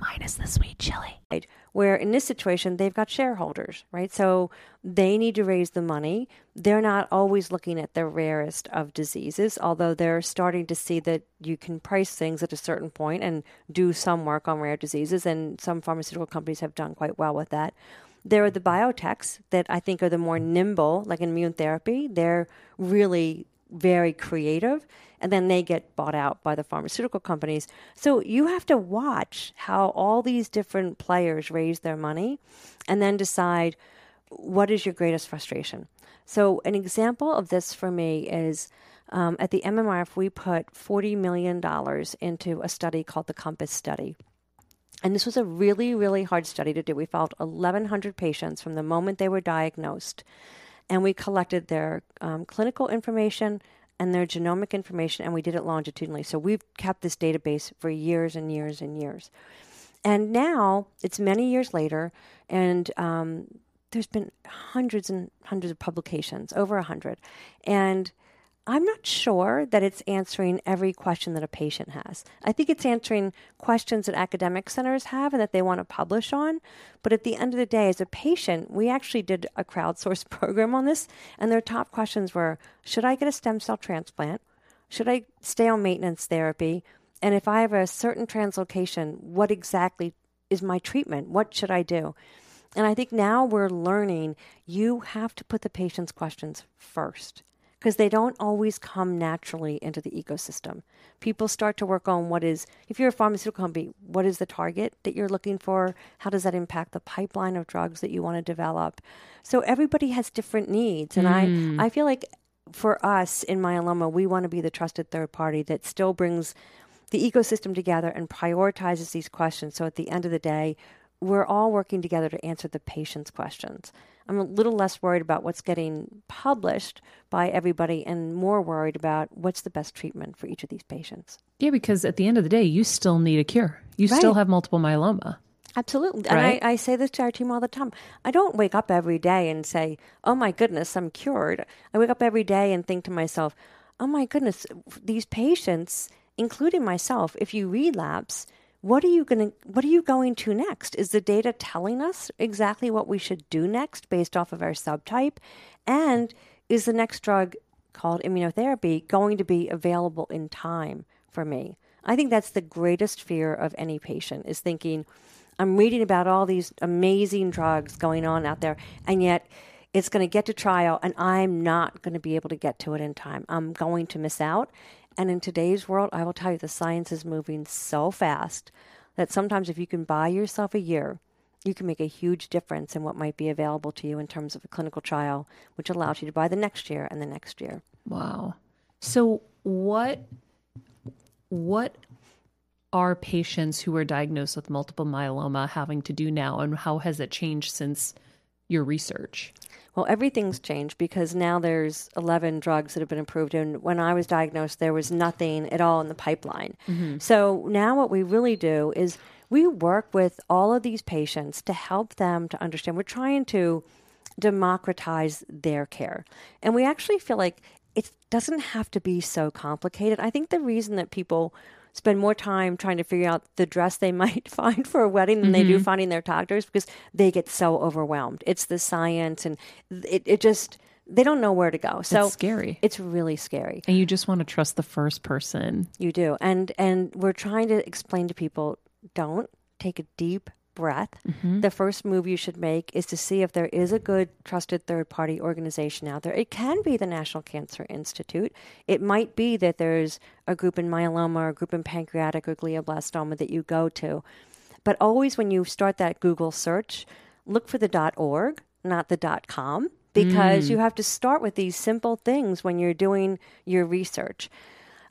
minus the sweet chili. Where in this situation, they've got shareholders, right? So they need to raise the money. They're not always looking at the rarest of diseases, although they're starting to see that you can price things at a certain point and do some work on rare diseases. And some pharmaceutical companies have done quite well with that. There are the biotechs that I think are the more nimble, like in immune therapy. They're really very creative and then they get bought out by the pharmaceutical companies. So you have to watch how all these different players raise their money and then decide what is your greatest frustration. So, an example of this for me is um, at the MMRF, we put $40 million into a study called the CoMMpass study. And this was a really, really hard study to do. We followed 1,100 patients from the moment they were diagnosed, and we collected their um, clinical information and their genomic information, and we did it longitudinally. So we've kept this database for years and years and years. And now it's many years later, and um, there's been hundreds and hundreds of publications, over a hundred, and I'm not sure that it's answering every question that a patient has. I think it's answering questions that academic centers have and that they want to publish on. But at the end of the day, as a patient, we actually did a crowdsourced program on this, and their top questions were Should I get a stem cell transplant? Should I stay on maintenance therapy? And if I have a certain translocation, what exactly is my treatment? What should I do? And I think now we're learning you have to put the patient's questions first because they don't always come naturally into the ecosystem. People start to work on what is, if you're a pharmaceutical company, what is the target that you're looking for? How does that impact the pipeline of drugs that you want to develop? So everybody has different needs. And mm. I, I feel like for us in myeloma, we want to be the trusted third party that still brings the ecosystem together and prioritizes these questions. So at the end of the day, we're all working together to answer the patient's questions. I'm a little less worried about what's getting published by everybody and more worried about what's the best treatment for each of these patients. Yeah, because at the end of the day, you still need a cure. You right. still have multiple myeloma. Absolutely. Right? And I, I say this to our team all the time. I don't wake up every day and say, oh my goodness, I'm cured. I wake up every day and think to myself, oh my goodness, these patients, including myself, if you relapse, what are you going to what are you going to next? Is the data telling us exactly what we should do next based off of our subtype? And is the next drug called immunotherapy going to be available in time for me? I think that's the greatest fear of any patient is thinking i'm reading about all these amazing drugs going on out there and yet it's going to get to trial and i'm not going to be able to get to it in time. I'm going to miss out and in today's world, I will tell you the science is moving so fast that sometimes if you can buy yourself a year, you can make a huge difference in what might be available to you in terms of a clinical trial, which allows you to buy the next year and the next year. Wow. So what what are patients who are diagnosed with multiple myeloma having to do now, and how has it changed since your research? Well, everything's changed because now there's 11 drugs that have been approved. And when I was diagnosed, there was nothing at all in the pipeline. Mm-hmm. So now what we really do is we work with all of these patients to help them to understand. We're trying to democratize their care. And we actually feel like it doesn't have to be so complicated. I think the reason that people spend more time trying to figure out the dress they might find for a wedding than they do mm-hmm. finding their doctors because they get so overwhelmed. It's the science and it, it just, they don't know where to go. So it's scary. It's really scary. And you just want to trust the first person. You do. And and we're trying to explain to people don't take a deep breath. The first move you should make is to see if there is a good trusted third party organization out there. It can be the National Cancer Institute. It might be that there's a group in myeloma or a group in pancreatic or glioblastoma that you go to. But always when you start that Google search, look for the .org, not the .com because you have to start with these simple things when you're doing your research.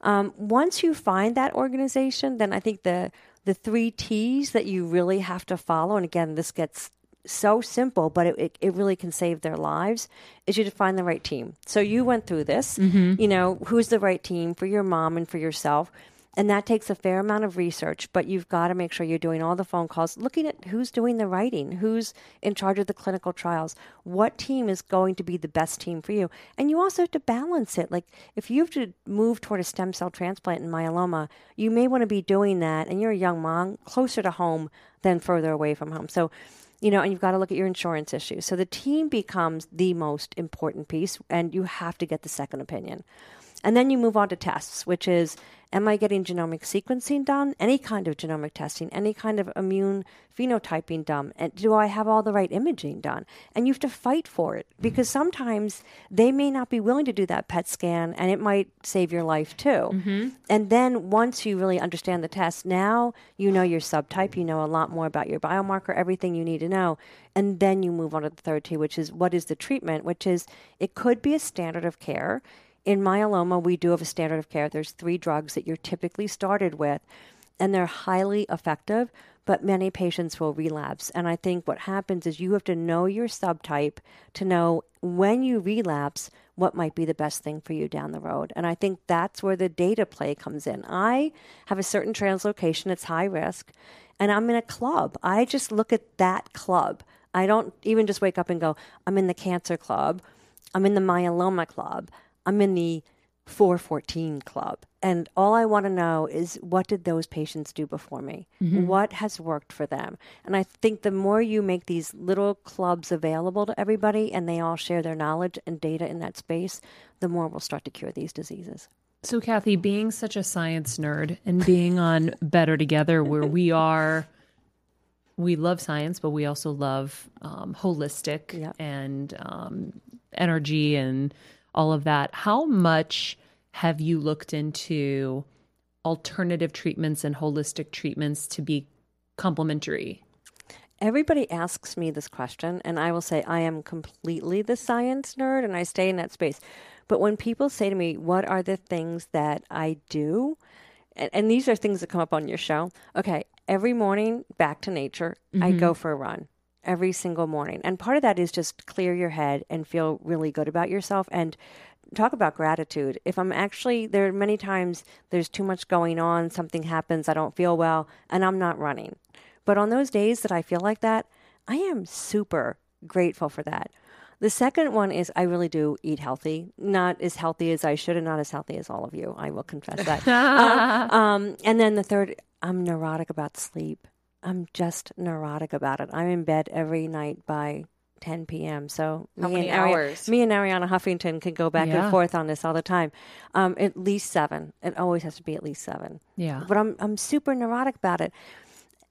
Um, once you find that organization, then I think the the three T's that you really have to follow, and again, this gets so simple, but it, it, really can save their lives, is you to find the right team. So you went through this, mm-hmm. you know, who's the right team for your mom and for yourself. And that takes a fair amount of research, but you've got to make sure you're doing all the phone calls, looking at who's doing the writing, who's in charge of the clinical trials, what team is going to be the best team for you. And you also have to balance it. Like if you have to move toward a stem cell transplant in myeloma, you may want to be doing that, and you're a young mom, closer to home than further away from home. So you know, and you've got to look at your insurance issues. So the team becomes the most important piece, and you have to get the second opinion. And then you move on to tests, which is am I getting genomic sequencing done? Any kind of genomic testing, any kind of immune phenotyping done? And do I have all the right imaging done? And you have to fight for it mm-hmm. because sometimes they may not be willing to do that PET scan and it might save your life too. Mm-hmm. And then once you really understand the test, now you know your subtype, you know a lot more about your biomarker, everything you need to know. And then you move on to the third T, which is what is the treatment, which is it could be a standard of care in myeloma, we do have a standard of care. There's three drugs that you're typically started with, and they're highly effective, but many patients will relapse. And I think what happens is you have to know your subtype to know when you relapse what might be the best thing for you down the road. And I think that's where the data play comes in. I have a certain translocation, it's high risk, and I'm in a club. I just look at that club. I don't even just wake up and go, I'm in the cancer club, I'm in the myeloma club. I'm in the 414 club. And all I want to know is what did those patients do before me? What has worked for them? And I think the more you make these little clubs available to everybody and they all share their knowledge and data in that space, the more we'll start to cure these diseases. So, Kathy, being such a science nerd and being on Better Together, where we are, we love science, but we also love um, holistic Yep. and um, energy and all of that. How much have you looked into alternative treatments and holistic treatments to be complementary? Everybody asks me this question, and I will say I am completely the science nerd and I stay in that space. But when people say to me, What are the things that I do? And, and these are things that come up on your show. Okay, every morning, back to nature, I mm-hmm. go for a run every single morning. And part of that is just clear your head and feel really good about yourself and talk about gratitude. If I'm actually, there are many times there's too much going on, something happens, I don't feel well, and I'm not running. But on those days that I feel like that, I am super grateful for that. The second one is I really do eat healthy, not as healthy as I should, and not as healthy as all of you. I will confess that. um, um, and then the third, I'm neurotic about sleep. I'm just neurotic about it. I'm in bed every night by 10 p.m. So How me many and Ari- hours? me and Arianna Huffington can go back Yeah. and forth on this all the time. Um, at least seven. It always has to be at least seven. Yeah. But I'm I'm super neurotic about it.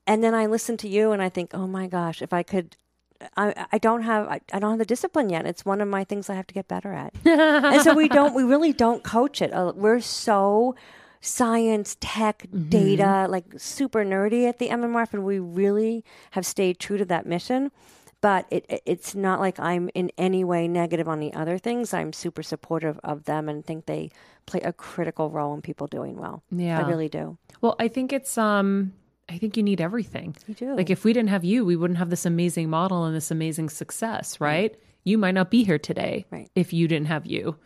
And then I listen to you and I think, oh my gosh, if I could. I, I don't have I, I don't have the discipline yet. It's one of my things I have to get better at. and so we don't we really don't coach it. Uh, we're so science, tech, data, like super nerdy at the MMRF, and we really have stayed true to that mission. but it, it- it's not like I'm in any way negative on the other things. I'm super supportive of them and think they play a critical role in people doing well. Yeah. I really do. Well, I think it's um I think you need everything. You do. Like if we didn't have you, we wouldn't have this amazing model and this amazing success, right? You might not be here today Right. if you didn't have you.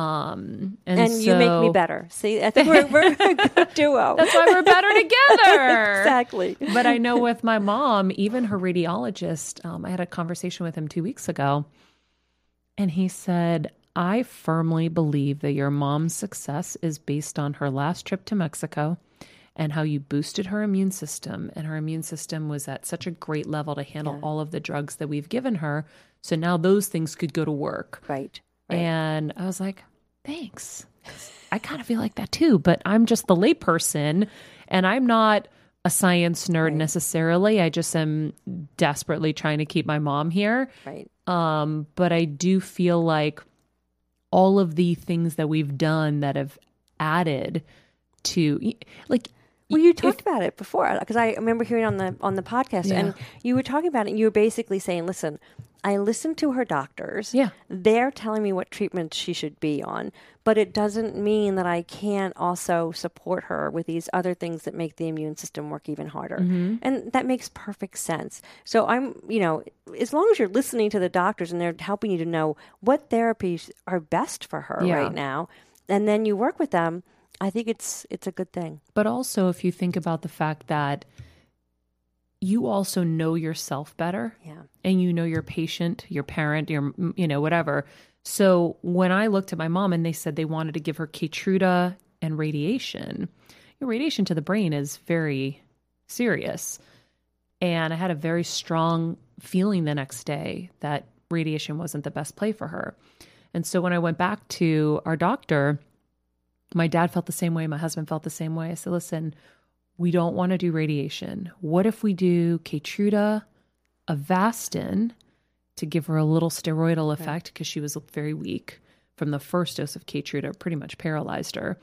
Um and, and you make me better. See, I think we're, we're a good duo. That's why we're better together. exactly. but I know with my mom, even her radiologist, um, I had a conversation with him two weeks ago, and he said, I firmly believe that your mom's success is based on her last trip to Mexico and how you boosted her immune system. And her immune system was at such a great level to handle all of the drugs that we've given her. So now those things could go to work. Right. And I was like, thanks. I kind of feel like that too, but I'm just the layperson and I'm not a science nerd necessarily. I just am desperately trying to keep my mom here. Right. Um, but I do feel like all of the things that we've done that have added to like Well, you if- talked about it before because I remember hearing on the on the podcast, and you were talking about it. and You were basically saying, "Listen, I listened to her doctors. Yeah. they're telling me what treatment she should be on, but it doesn't mean that I can't also support her with these other things that make the immune system work even harder. Mm-hmm. And that makes perfect sense. So I'm, you know, as long as you're listening to the doctors and they're helping you to know what therapies are best for her Yeah. right now, and then you work with them. I think it's it's a good thing. But also, if you think about the fact that you also know yourself better Yeah. and you know your patient, your parent, your, mm, you know, whatever. So when I looked at my mom and they said they wanted to give her Keytruda and radiation, your radiation to the brain is very serious. And I had a very strong feeling the next day that radiation wasn't the best play for her. And so when I went back to our doctor, my dad felt the same way. My husband felt the same way. I said, listen, we don't want to do radiation. What if we do Keytruda, Avastin to give her a little steroidal effect because she was very weak from the first dose of Keytruda, pretty much paralyzed her.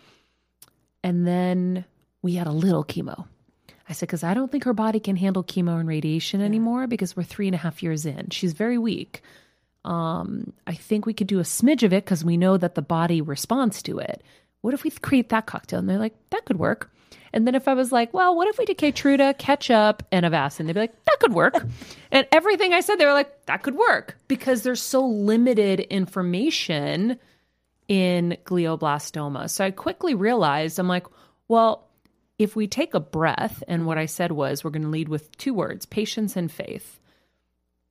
And then we had a little chemo. I said, because I don't think her body can handle chemo and radiation anymore because we're three and a half years in. She's very weak. Um, I think we could do a smidge of it because we know that the body responds to it. What if we create that cocktail? And they're like, that could work. And then if I was like, well, what if we did Keytruda, ketchup, and Avastin? They'd be like, that could work. and everything I said, they were like, that could work because there's so limited information in glioblastoma. So I quickly realized, I'm like, well, if we take a breath, and what I said was, we're going to lead with two words patience and faith.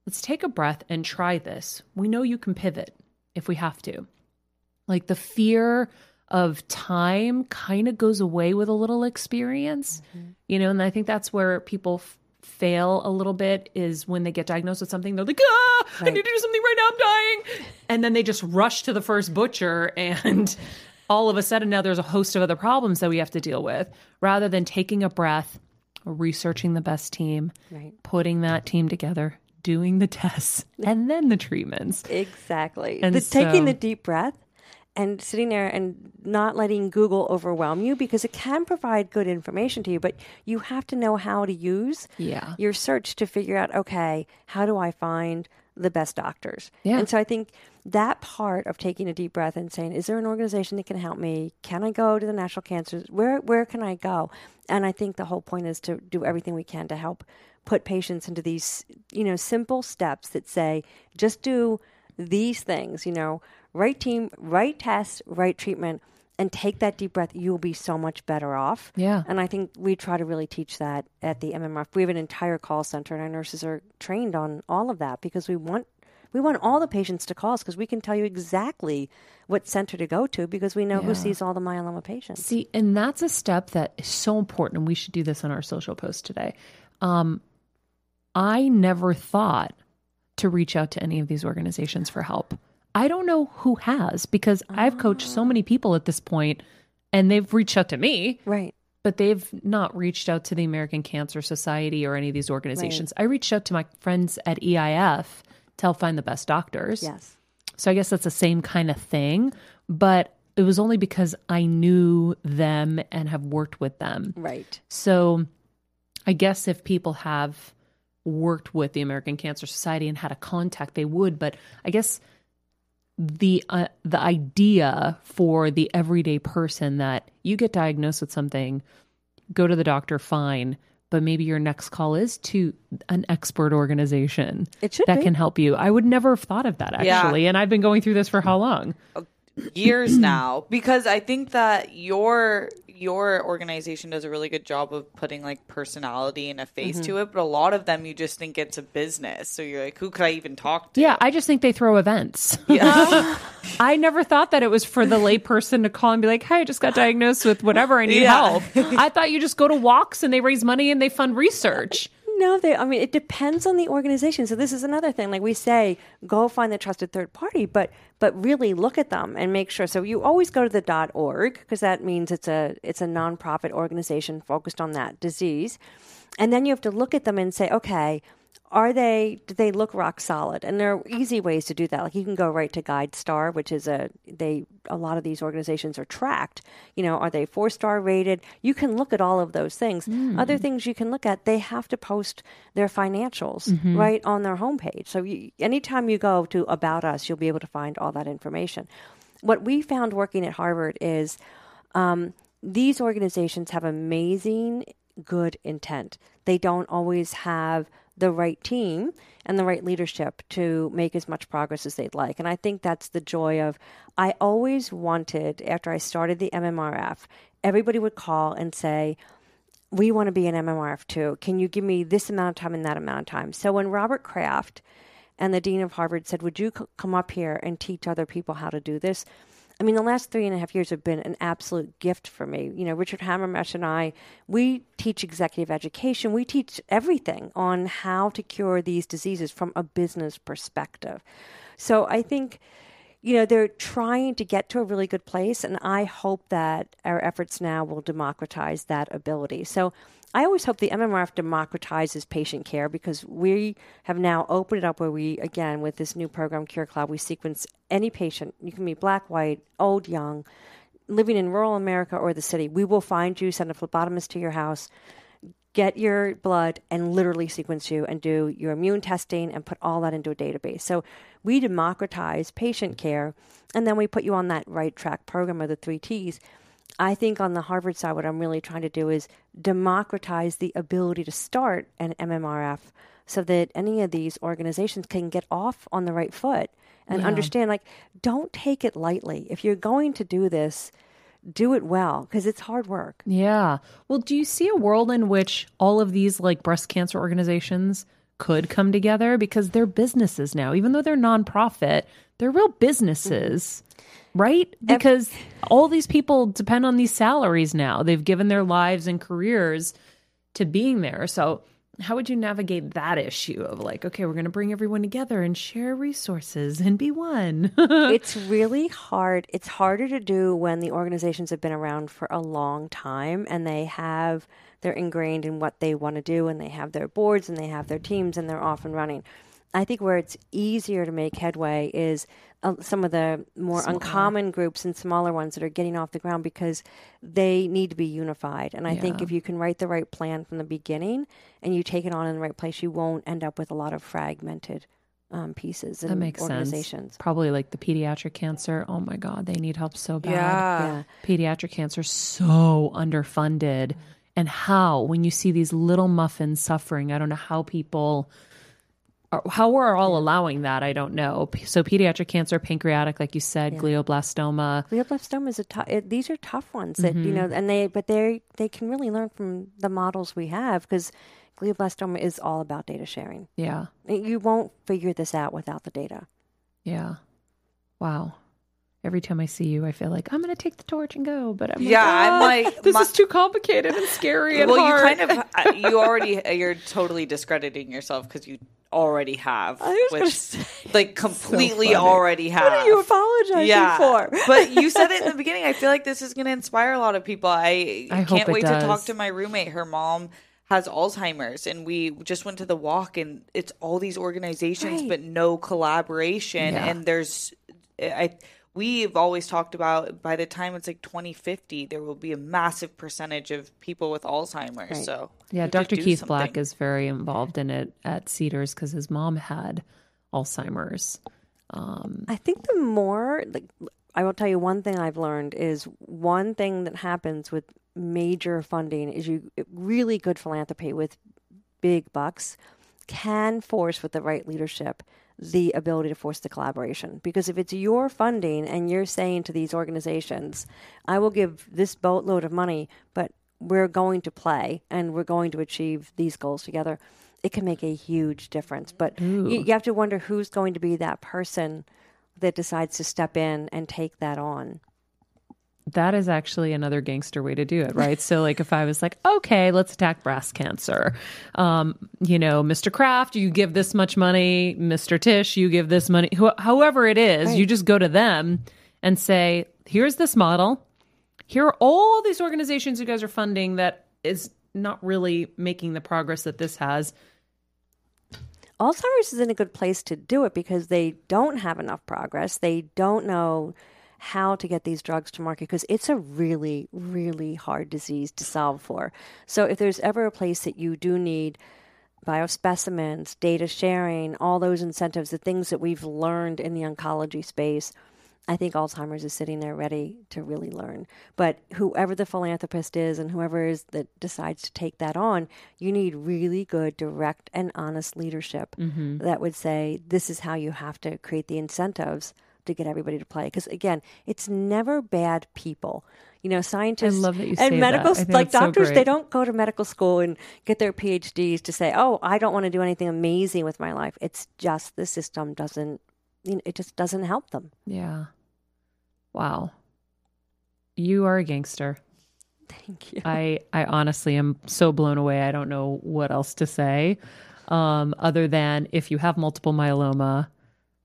Let's take a breath and try this. We know you can pivot if we have to. Like the fear of time kind of goes away with a little experience, you know, and I think that's where people f- fail a little bit is when they get diagnosed with something, they're like, ah, I need to do something right now, I'm dying. And then they just rush to the first butcher and all of a sudden now there's a host of other problems that we have to deal with rather than taking a breath, researching the best team, Right. putting that team together, doing the tests, and then the treatments. Exactly. And the, taking the deep breath and sitting there and not letting Google overwhelm you because it can provide good information to you, but you have to know how to use Yeah. your search to figure out, okay, how do I find the best doctors? Yeah. And so I think that part of taking a deep breath and saying, is there an organization that can help me? Can I go to the National Cancer? Where where can I go? And I think the whole point is to do everything we can to help put patients into these, you know, simple steps that say, just do these things, you know, right team, right test, right treatment, and take that deep breath, you'll be so much better off. Yeah. And I think we try to really teach that at the MMRF. We have an entire call center, and our nurses are trained on all of that because we want we want all the patients to call us because we can tell you exactly what center to go to because we know who sees all the myeloma patients. See, and that's a step that is so important, and we should do this on our social post today. Um, I never thought to reach out to any of these organizations for help. I don't know who has because I've coached so many ah. people at this point, and they've reached out to me, Right. but they've not reached out to the American Cancer Society or any of these organizations. I reached out to my friends at EIF to help find the best doctors. Yes. So I guess that's the same kind of thing, but it was only because I knew them and have worked with them. Right. So I guess if people have worked with the American Cancer Society and had a contact, they would. But I guess the uh, the idea for the everyday person that you get diagnosed with something, go to the doctor, fine, but maybe your next call is to an expert organization It should that be. can help you. I would never have thought of that Yeah. actually, and I've been going through this for how long? Years now because I think that your your organization does a really good job of putting like personality and a face Mm-hmm. to it, but a lot of them you just think it's a business. So you're like, who could I even talk to? Yeah, I just think they throw events. Yeah. I never thought that it was for the layperson to call and be like, "Hey, I just got diagnosed with whatever. I need Yeah. help." I thought you just go to walks and they raise money and they fund research. No, they. I mean, it depends on the organization. So this is another thing. Like we say, go find the trusted third party, but but really look at them and make sure. So you always go to the .org because that means it's a it's a nonprofit organization focused on that disease, and then you have to look at them and say, okay. Are they? Do they look rock solid? And there are easy ways to do that. Like you can go right to GuideStar, which is a they. A lot of these organizations are tracked. You know, are they four star rated? You can look at all of those things. Other things you can look at, they have to post their financials right on their homepage. So you, anytime you go to About Us, you'll be able to find all that information. What we found working at Harvard is um, these organizations have amazing good intent. They don't always have the right team and the right leadership to make as much progress as they'd like. And I think that's the joy of I always wanted after I started the MMRF, everybody would call and say, we want to be an MMRF too. Can you give me this amount of time and that amount of time? So when Robert Kraft and the dean of Harvard said, "Would you c- come up here and teach other people how to do this?" I mean, the last three and a half years have been an absolute gift for me. You know, Richard Hamermesh and I, we teach executive education. We teach everything on how to cure these diseases from a business perspective. So I think you know, they're trying to get to a really good place, and I hope that our efforts now will democratize that ability. So I always hope the MMRF democratizes patient care because we have now opened it up where we, again, with this new program, Cure Cloud, we sequence any patient. You can be black, white, old, young, living in rural America or the city. We will find you, send a phlebotomist to your house get your blood and literally sequence you and do your immune testing and put all that into a database. So we democratize patient care and then we put you on that right track program of the three T's. I think on the Harvard side, what I'm really trying to do is democratize the ability to start an MMRF so that any of these organizations can get off on the right foot and understand like, don't take it lightly. If you're going to do this, do it well because it's hard work. Yeah. Well, do you see a world in which all of these like breast cancer organizations could come together because they're businesses now, even though they're nonprofit, they're real mm-hmm. businesses, right? Because all these people depend on these salaries now. They've given their lives and careers to being there. So, how would you navigate that issue of like, okay, we're going to bring everyone together and share resources and be one? it's really hard. It's harder to do when the organizations have been around for a long time and they have they're ingrained in what they want to do and they have their boards and they have their teams and they're off and running. I think where it's easier to make headway is uh, some of the more uncommon groups and smaller ones that are getting off the ground because they need to be unified. And I think if you can write the right plan from the beginning and you take it on in the right place, you won't end up with a lot of fragmented um, pieces and that makes organizations. sense. Probably like the pediatric cancer. Oh my God, they need help so bad. Yeah. Yeah. pediatric cancer so underfunded and how when you see these little muffins suffering i don't know how people are, how we're all allowing that i don't know so pediatric cancer pancreatic like you said glioblastoma glioblastoma is a tough. These are tough ones that you know, and they but they they can really learn from the models we have because glioblastoma is all about data sharing. yeah You won't figure this out without the data. yeah wow every time i see you i feel like i'm gonna take the torch and go but i'm Yeah, like, I'm "Ah, like, this my- is too complicated and scary and well, hard." you kind of uh, you already you're totally discrediting yourself because you already have, I was which say- like completely funny. already have. What are you apologizing yeah, for? but you said it in the beginning. I feel like this is going to inspire a lot of people. I, I can't it wait to talk to my roommate. Her mom has Alzheimer's, and we just went to the walk, and it's all these organizations, Right. but no collaboration. Yeah. And there's, I we've always talked about by the time it's like 2050, there will be a massive percentage of people with Alzheimer's. Right. So Yeah, we have to Dr. do Keith Black is very involved in it at Cedars because his mom had Alzheimer's. Um, I think the more, like, I will tell you one thing I've learned is one thing that happens with major funding is you really good philanthropy with big bucks can force with the right leadership the ability to force the collaboration. Because if it's your funding and you're saying to these organizations i will give this boatload of money but we're going to play and we're going to achieve these goals together it can make a huge difference. But you, you have to wonder who's going to be that person that decides to step in and take that on That is actually another gangster way to do it, right? so, like, if I was like, okay, let's attack breast cancer, um, you know, Mr. Kraft, you give this much money, Mr. Tisch, you give this money, wh- however it is, you just go to them and say, here's this model. Here are all these organizations you guys are funding that is not really making the progress that this has. Alzheimer's is in a good place to do it because they don't have enough progress. They don't know how to get these drugs to market because it's a really, really hard disease to solve for. So, if there's ever a place that you do need biospecimens, data sharing, all those incentives, the things that we've learned in the oncology space, I think Alzheimer's is sitting there ready to really learn. But whoever the philanthropist is and whoever is that decides to take that on, you need really good, direct, and honest leadership mm-hmm. that would say, this is how you have to create the incentives to get everybody to play. Because again, it's never bad people. You know, scientists you and medical like that's so doctors, they don't go to medical school and get their PhDs to say, "Oh, I don't want to do anything amazing with my life." It's just the system doesn't you know, it just doesn't help them. Yeah. Wow. You are a gangster. Thank you. I I honestly am so blown away. I don't know what else to say, um, other than if you have multiple myeloma,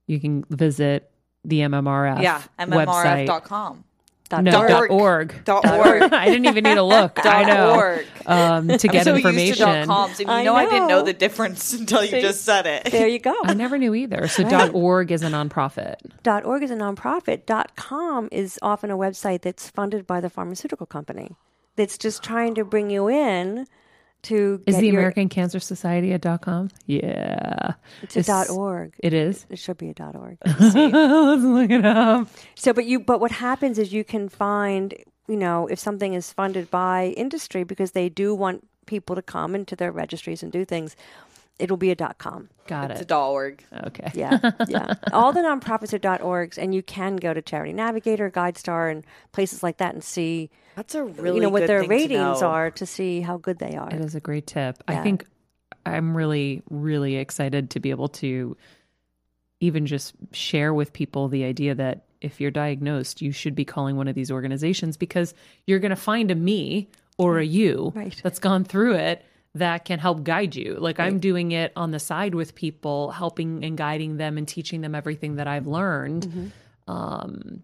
you can visit the MMRF Yeah, website. mmrf.com. Dot No, dot org. Dot org. I didn't even need to look. I know. org. Um, to get so used to information. dot coms, and you I know, I didn't know know. the difference until you See? just said it. There you go. I never knew either. So dot .org is a nonprofit. Dot .org is a nonprofit. Dot .com is often a website that's funded by the pharmaceutical company. That's just trying to bring you in to Is the your, American Cancer Society at dot .com? Yeah. It's a dot .org. It is. It should be a dot .org. Let's look it up. So, but you, but what happens is you can find, you know, if something is funded by industry because they do want people to come into their registries and do things, it'll be a dot com. Got it. It's a dot org. Okay. Yeah, yeah. All the nonprofits are dot .orgs, and you can go to Charity Navigator, GuideStar, and places like that and see, That's a really you know, what good their thing to ratings are to see how good they are. It is a great tip. I think I'm really, really excited to be able to even just share with people the idea that if you're diagnosed, you should be calling one of these organizations because you're going to find a me or a you Right. that's gone through it that can help guide you. Like I'm doing it on the side with people, helping and guiding them and teaching them everything that I've learned. Mm-hmm. Um,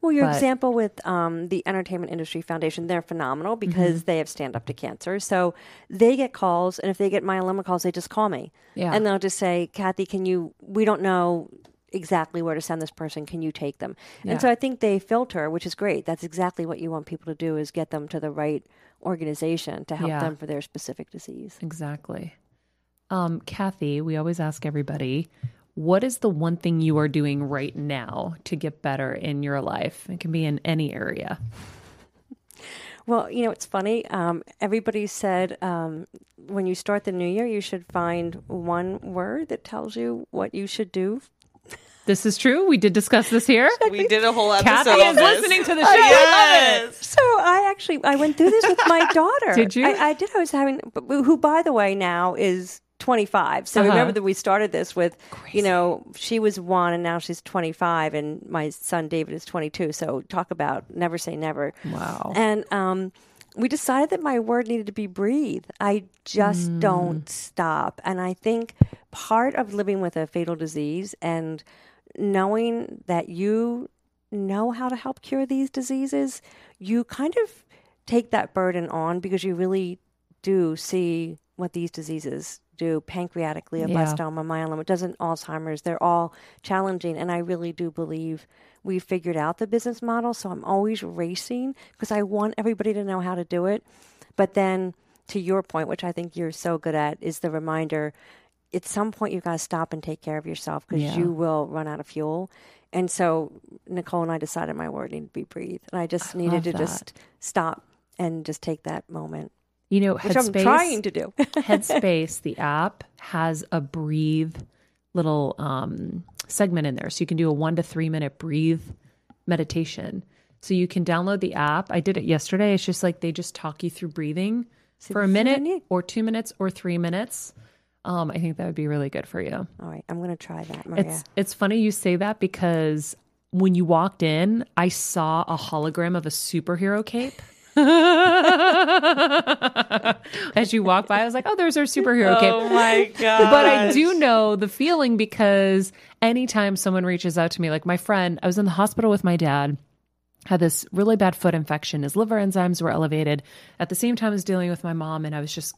Well, your But- example with um, the Entertainment Industry Foundation, they're phenomenal because Mm-hmm. they have stand up to cancer. So they get calls, and if they get myeloma calls, they just call me. Yeah. And they'll just say, Kathy, can you, we don't know exactly where to send this person. Can you take them? Yeah. And so I think they filter, which is great. That's exactly what you want people to do is get them to the right organization to help Yeah. them for their specific disease. Exactly. Um, Kathy, we always ask everybody, what is the one thing you are doing right now to get better in your life? It can be in any area. Well, you know, it's funny. Um, everybody said um, when you start the new year, you should find one word that tells you what you should do This is true. We did discuss this here. We did a whole episode. Kathy on is this. listening to the show. Yes. So I actually I went through this with my daughter. Did you? I, I did. I was having who, by the way, now is 25. So Uh-huh. remember that we started this with, you know, she was one and now she's 25, and my son David is 22. So talk about never say never. Wow. And um, we decided that my word needed to be breathe. I just Mm. don't stop. And I think part of living with a fatal disease and knowing that you know how to help cure these diseases, you kind of take that burden on because you really do see what these diseases do pancreatic glioblastoma, myeloma, it doesn't Alzheimer's. They're all challenging, and I really do believe we figured out the business model. So I'm always racing because I want everybody to know how to do it. But then, to your point, which I think you're so good at, is the reminder. At some point, you've got to stop and take care of yourself because Yeah. you will run out of fuel. And so Nicole and I decided my word needed to be breathe, and I just needed to that. just stop and just take that moment, You know, which I'm trying to do. Headspace, the app has a breathe little um, segment in there. So you can do a one to three minute breathe meditation. So you can download the app. I did it yesterday. It's just like they just talk you through breathing for a this is what I minute or two minutes or three minutes. Um, I think that would be really good for you. All right, I'm going to try that, Maria. It's it's funny you say that because when you walked in, I saw a hologram of a superhero cape. As you walk by, I was like, "Oh, there's our superhero cape." Oh my god! But I do know the feeling because anytime someone reaches out to me, like my friend, I was in the hospital with my dad, had this really bad foot infection. His liver enzymes were elevated. At the same time as dealing with my mom, and I was just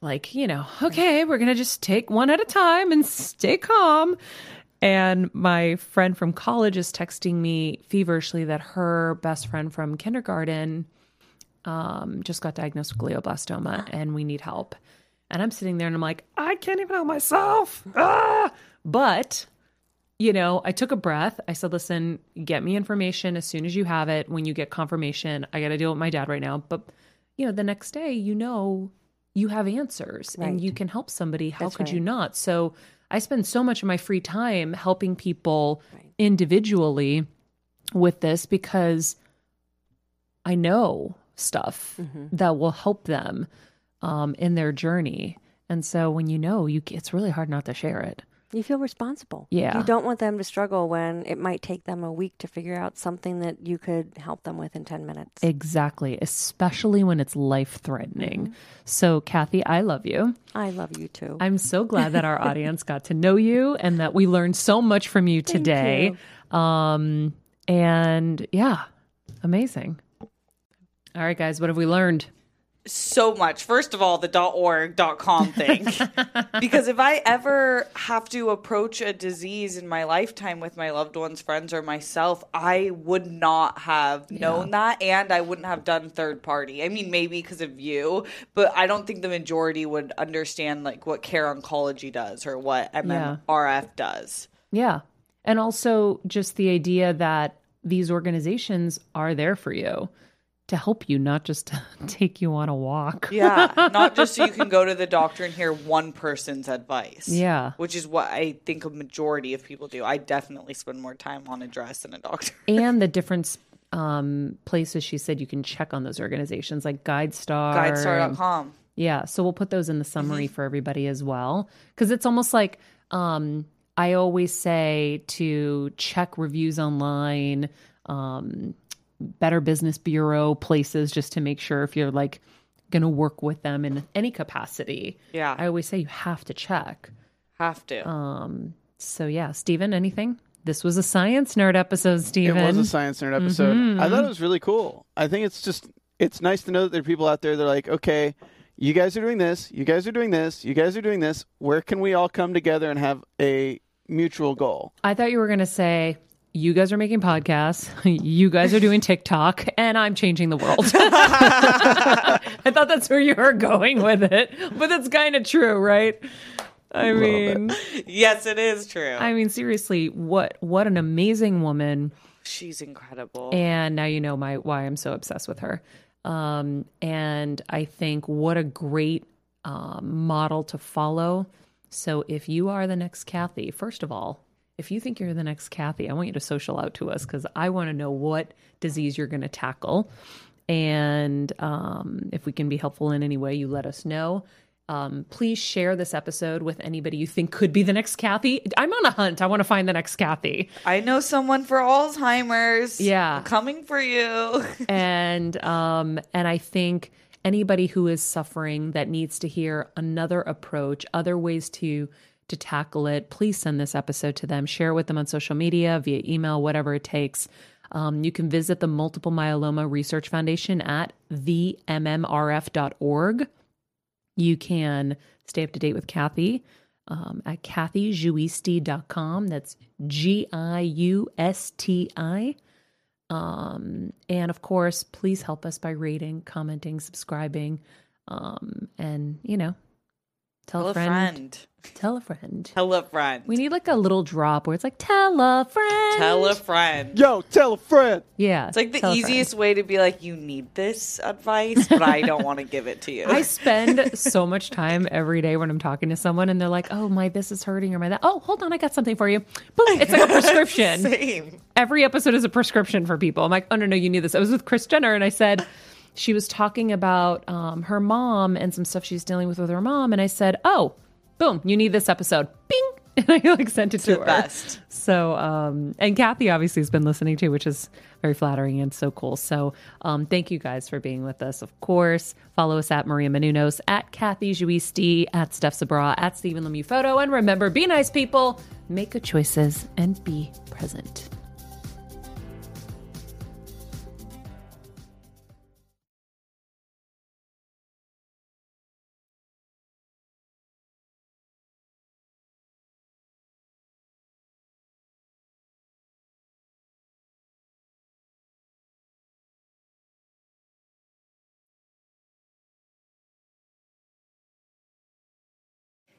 like, you know, okay, we're going to just take one at a time and stay calm. And my friend from college is texting me feverishly that her best friend from kindergarten um, just got diagnosed with glioblastoma and we need help. And I'm sitting there and I'm like, I can't even help myself. Ah! But, you know, I took a breath. I said, listen, get me information as soon as you have it. When you get confirmation, I got to deal with my dad right now. But, you know, the next day, you know, you have answers and you can help somebody. How That's could you not? So I spend so much of my free time helping people individually with this because I know stuff Mm-hmm. that will help them um, in their journey. And so when you know, you it's really hard not to share it. You feel responsible. Yeah. You don't want them to struggle when it might take them a week to figure out something that you could help them with in 10 minutes. Exactly, especially when it's life threatening. Mm-hmm. So, Kathy, I love you. I love you too. I'm so glad that our audience got to know you and that we learned so much from you today. Um, and yeah, amazing. All right, guys, what have we learned? So much. First of all, the .org .com thing, because if I ever have to approach a disease in my lifetime with my loved ones, friends, or myself, I would not have known that, and I wouldn't have done third party. I mean, maybe because of you, but I don't think the majority would understand like what Care Oncology does or what MMRF does. Yeah. And also just the idea that these organizations are there for you to help you, not just to take you on a walk. Yeah, not just so you can go to the doctor and hear one person's advice. Yeah. Which is what I think a majority of people do. I definitely spend more time on a dress than a doctor. and the different um, places she said you can check on those organizations like GuideStar. GuideStar.com. Yeah, so we'll put those in the summary for everybody as well because it's almost like um, I always say to check reviews online, um, Better Business Bureau places just to make sure if you're like going to work with them in any capacity. Yeah. I always say you have to check. Have to. Um, so yeah, Stephen, anything? This was a science nerd episode, Stephen. It was a science nerd episode. Mm-hmm. I thought it was really cool. I think it's just it's nice to know that there are people out there that are like, okay, you guys are doing this, you guys are doing this, you guys are doing this. Where can we all come together and have a mutual goal? I thought you were going to say, you guys are making podcasts, you guys are doing TikTok, and I'm changing the world. I thought that's where you were going with it, but that's kind of true, right? I mean, yes, it is true. I mean, seriously, what what an amazing woman, She's incredible. and now you know my why I'm so obsessed with her. Um, and I think what a great um, model to follow. So if you are the next Kathy, first of all, if you think you're the next Kathy, I want you to social out to us because I want to know what disease you're going to tackle. And um, if we can be helpful in any way, you let us know. Um, please share this episode with anybody you think could be the next Kathy. I'm on a hunt. I want to find the next Kathy. I know someone for Alzheimer's. Yeah. I'm coming for you. and um and I think anybody who is suffering that needs to hear another approach, other ways to to tackle it, please send this episode to them. Share it with them on social media, via email, whatever it takes. Um, you can visit the Multiple Myeloma Research Foundation at themmrf.org. You can stay up to date with Kathy um, at kathygiusti.com. That's G I U S T I. Um, and of course, please help us by rating, commenting, subscribing, um, and you know, tell, Tell a a friend, friend. Tell a friend. Tell a friend. We need like a little drop where it's like, tell a friend. Tell a friend. Yo, tell a friend. Yeah. It's like the tell a friend. easiest way to be like, you need this advice, but I don't want to give it to you. I spend so much time every day when I'm talking to someone and they're like, oh, my this is hurting or my that. Oh, hold on. I got something for you. Boom. It's like a prescription. Same. Every episode is a prescription for people. I'm like, oh, no, no, you need this. I was with Kris Jenner and I said, she was talking about um, her mom and some stuff she's dealing with with her mom. And I said, oh, boom, you need this episode. Bing. And I like sent it to the her. best. So, um, and Kathy obviously has been listening too, which is very flattering and so cool. So, um, thank you guys for being with us. Of course, follow us at Maria Menounos, at Kathy Giusti, at Steph Sabra, at Stephen Lemieux Photo. And remember, be nice people, make good choices, and be present.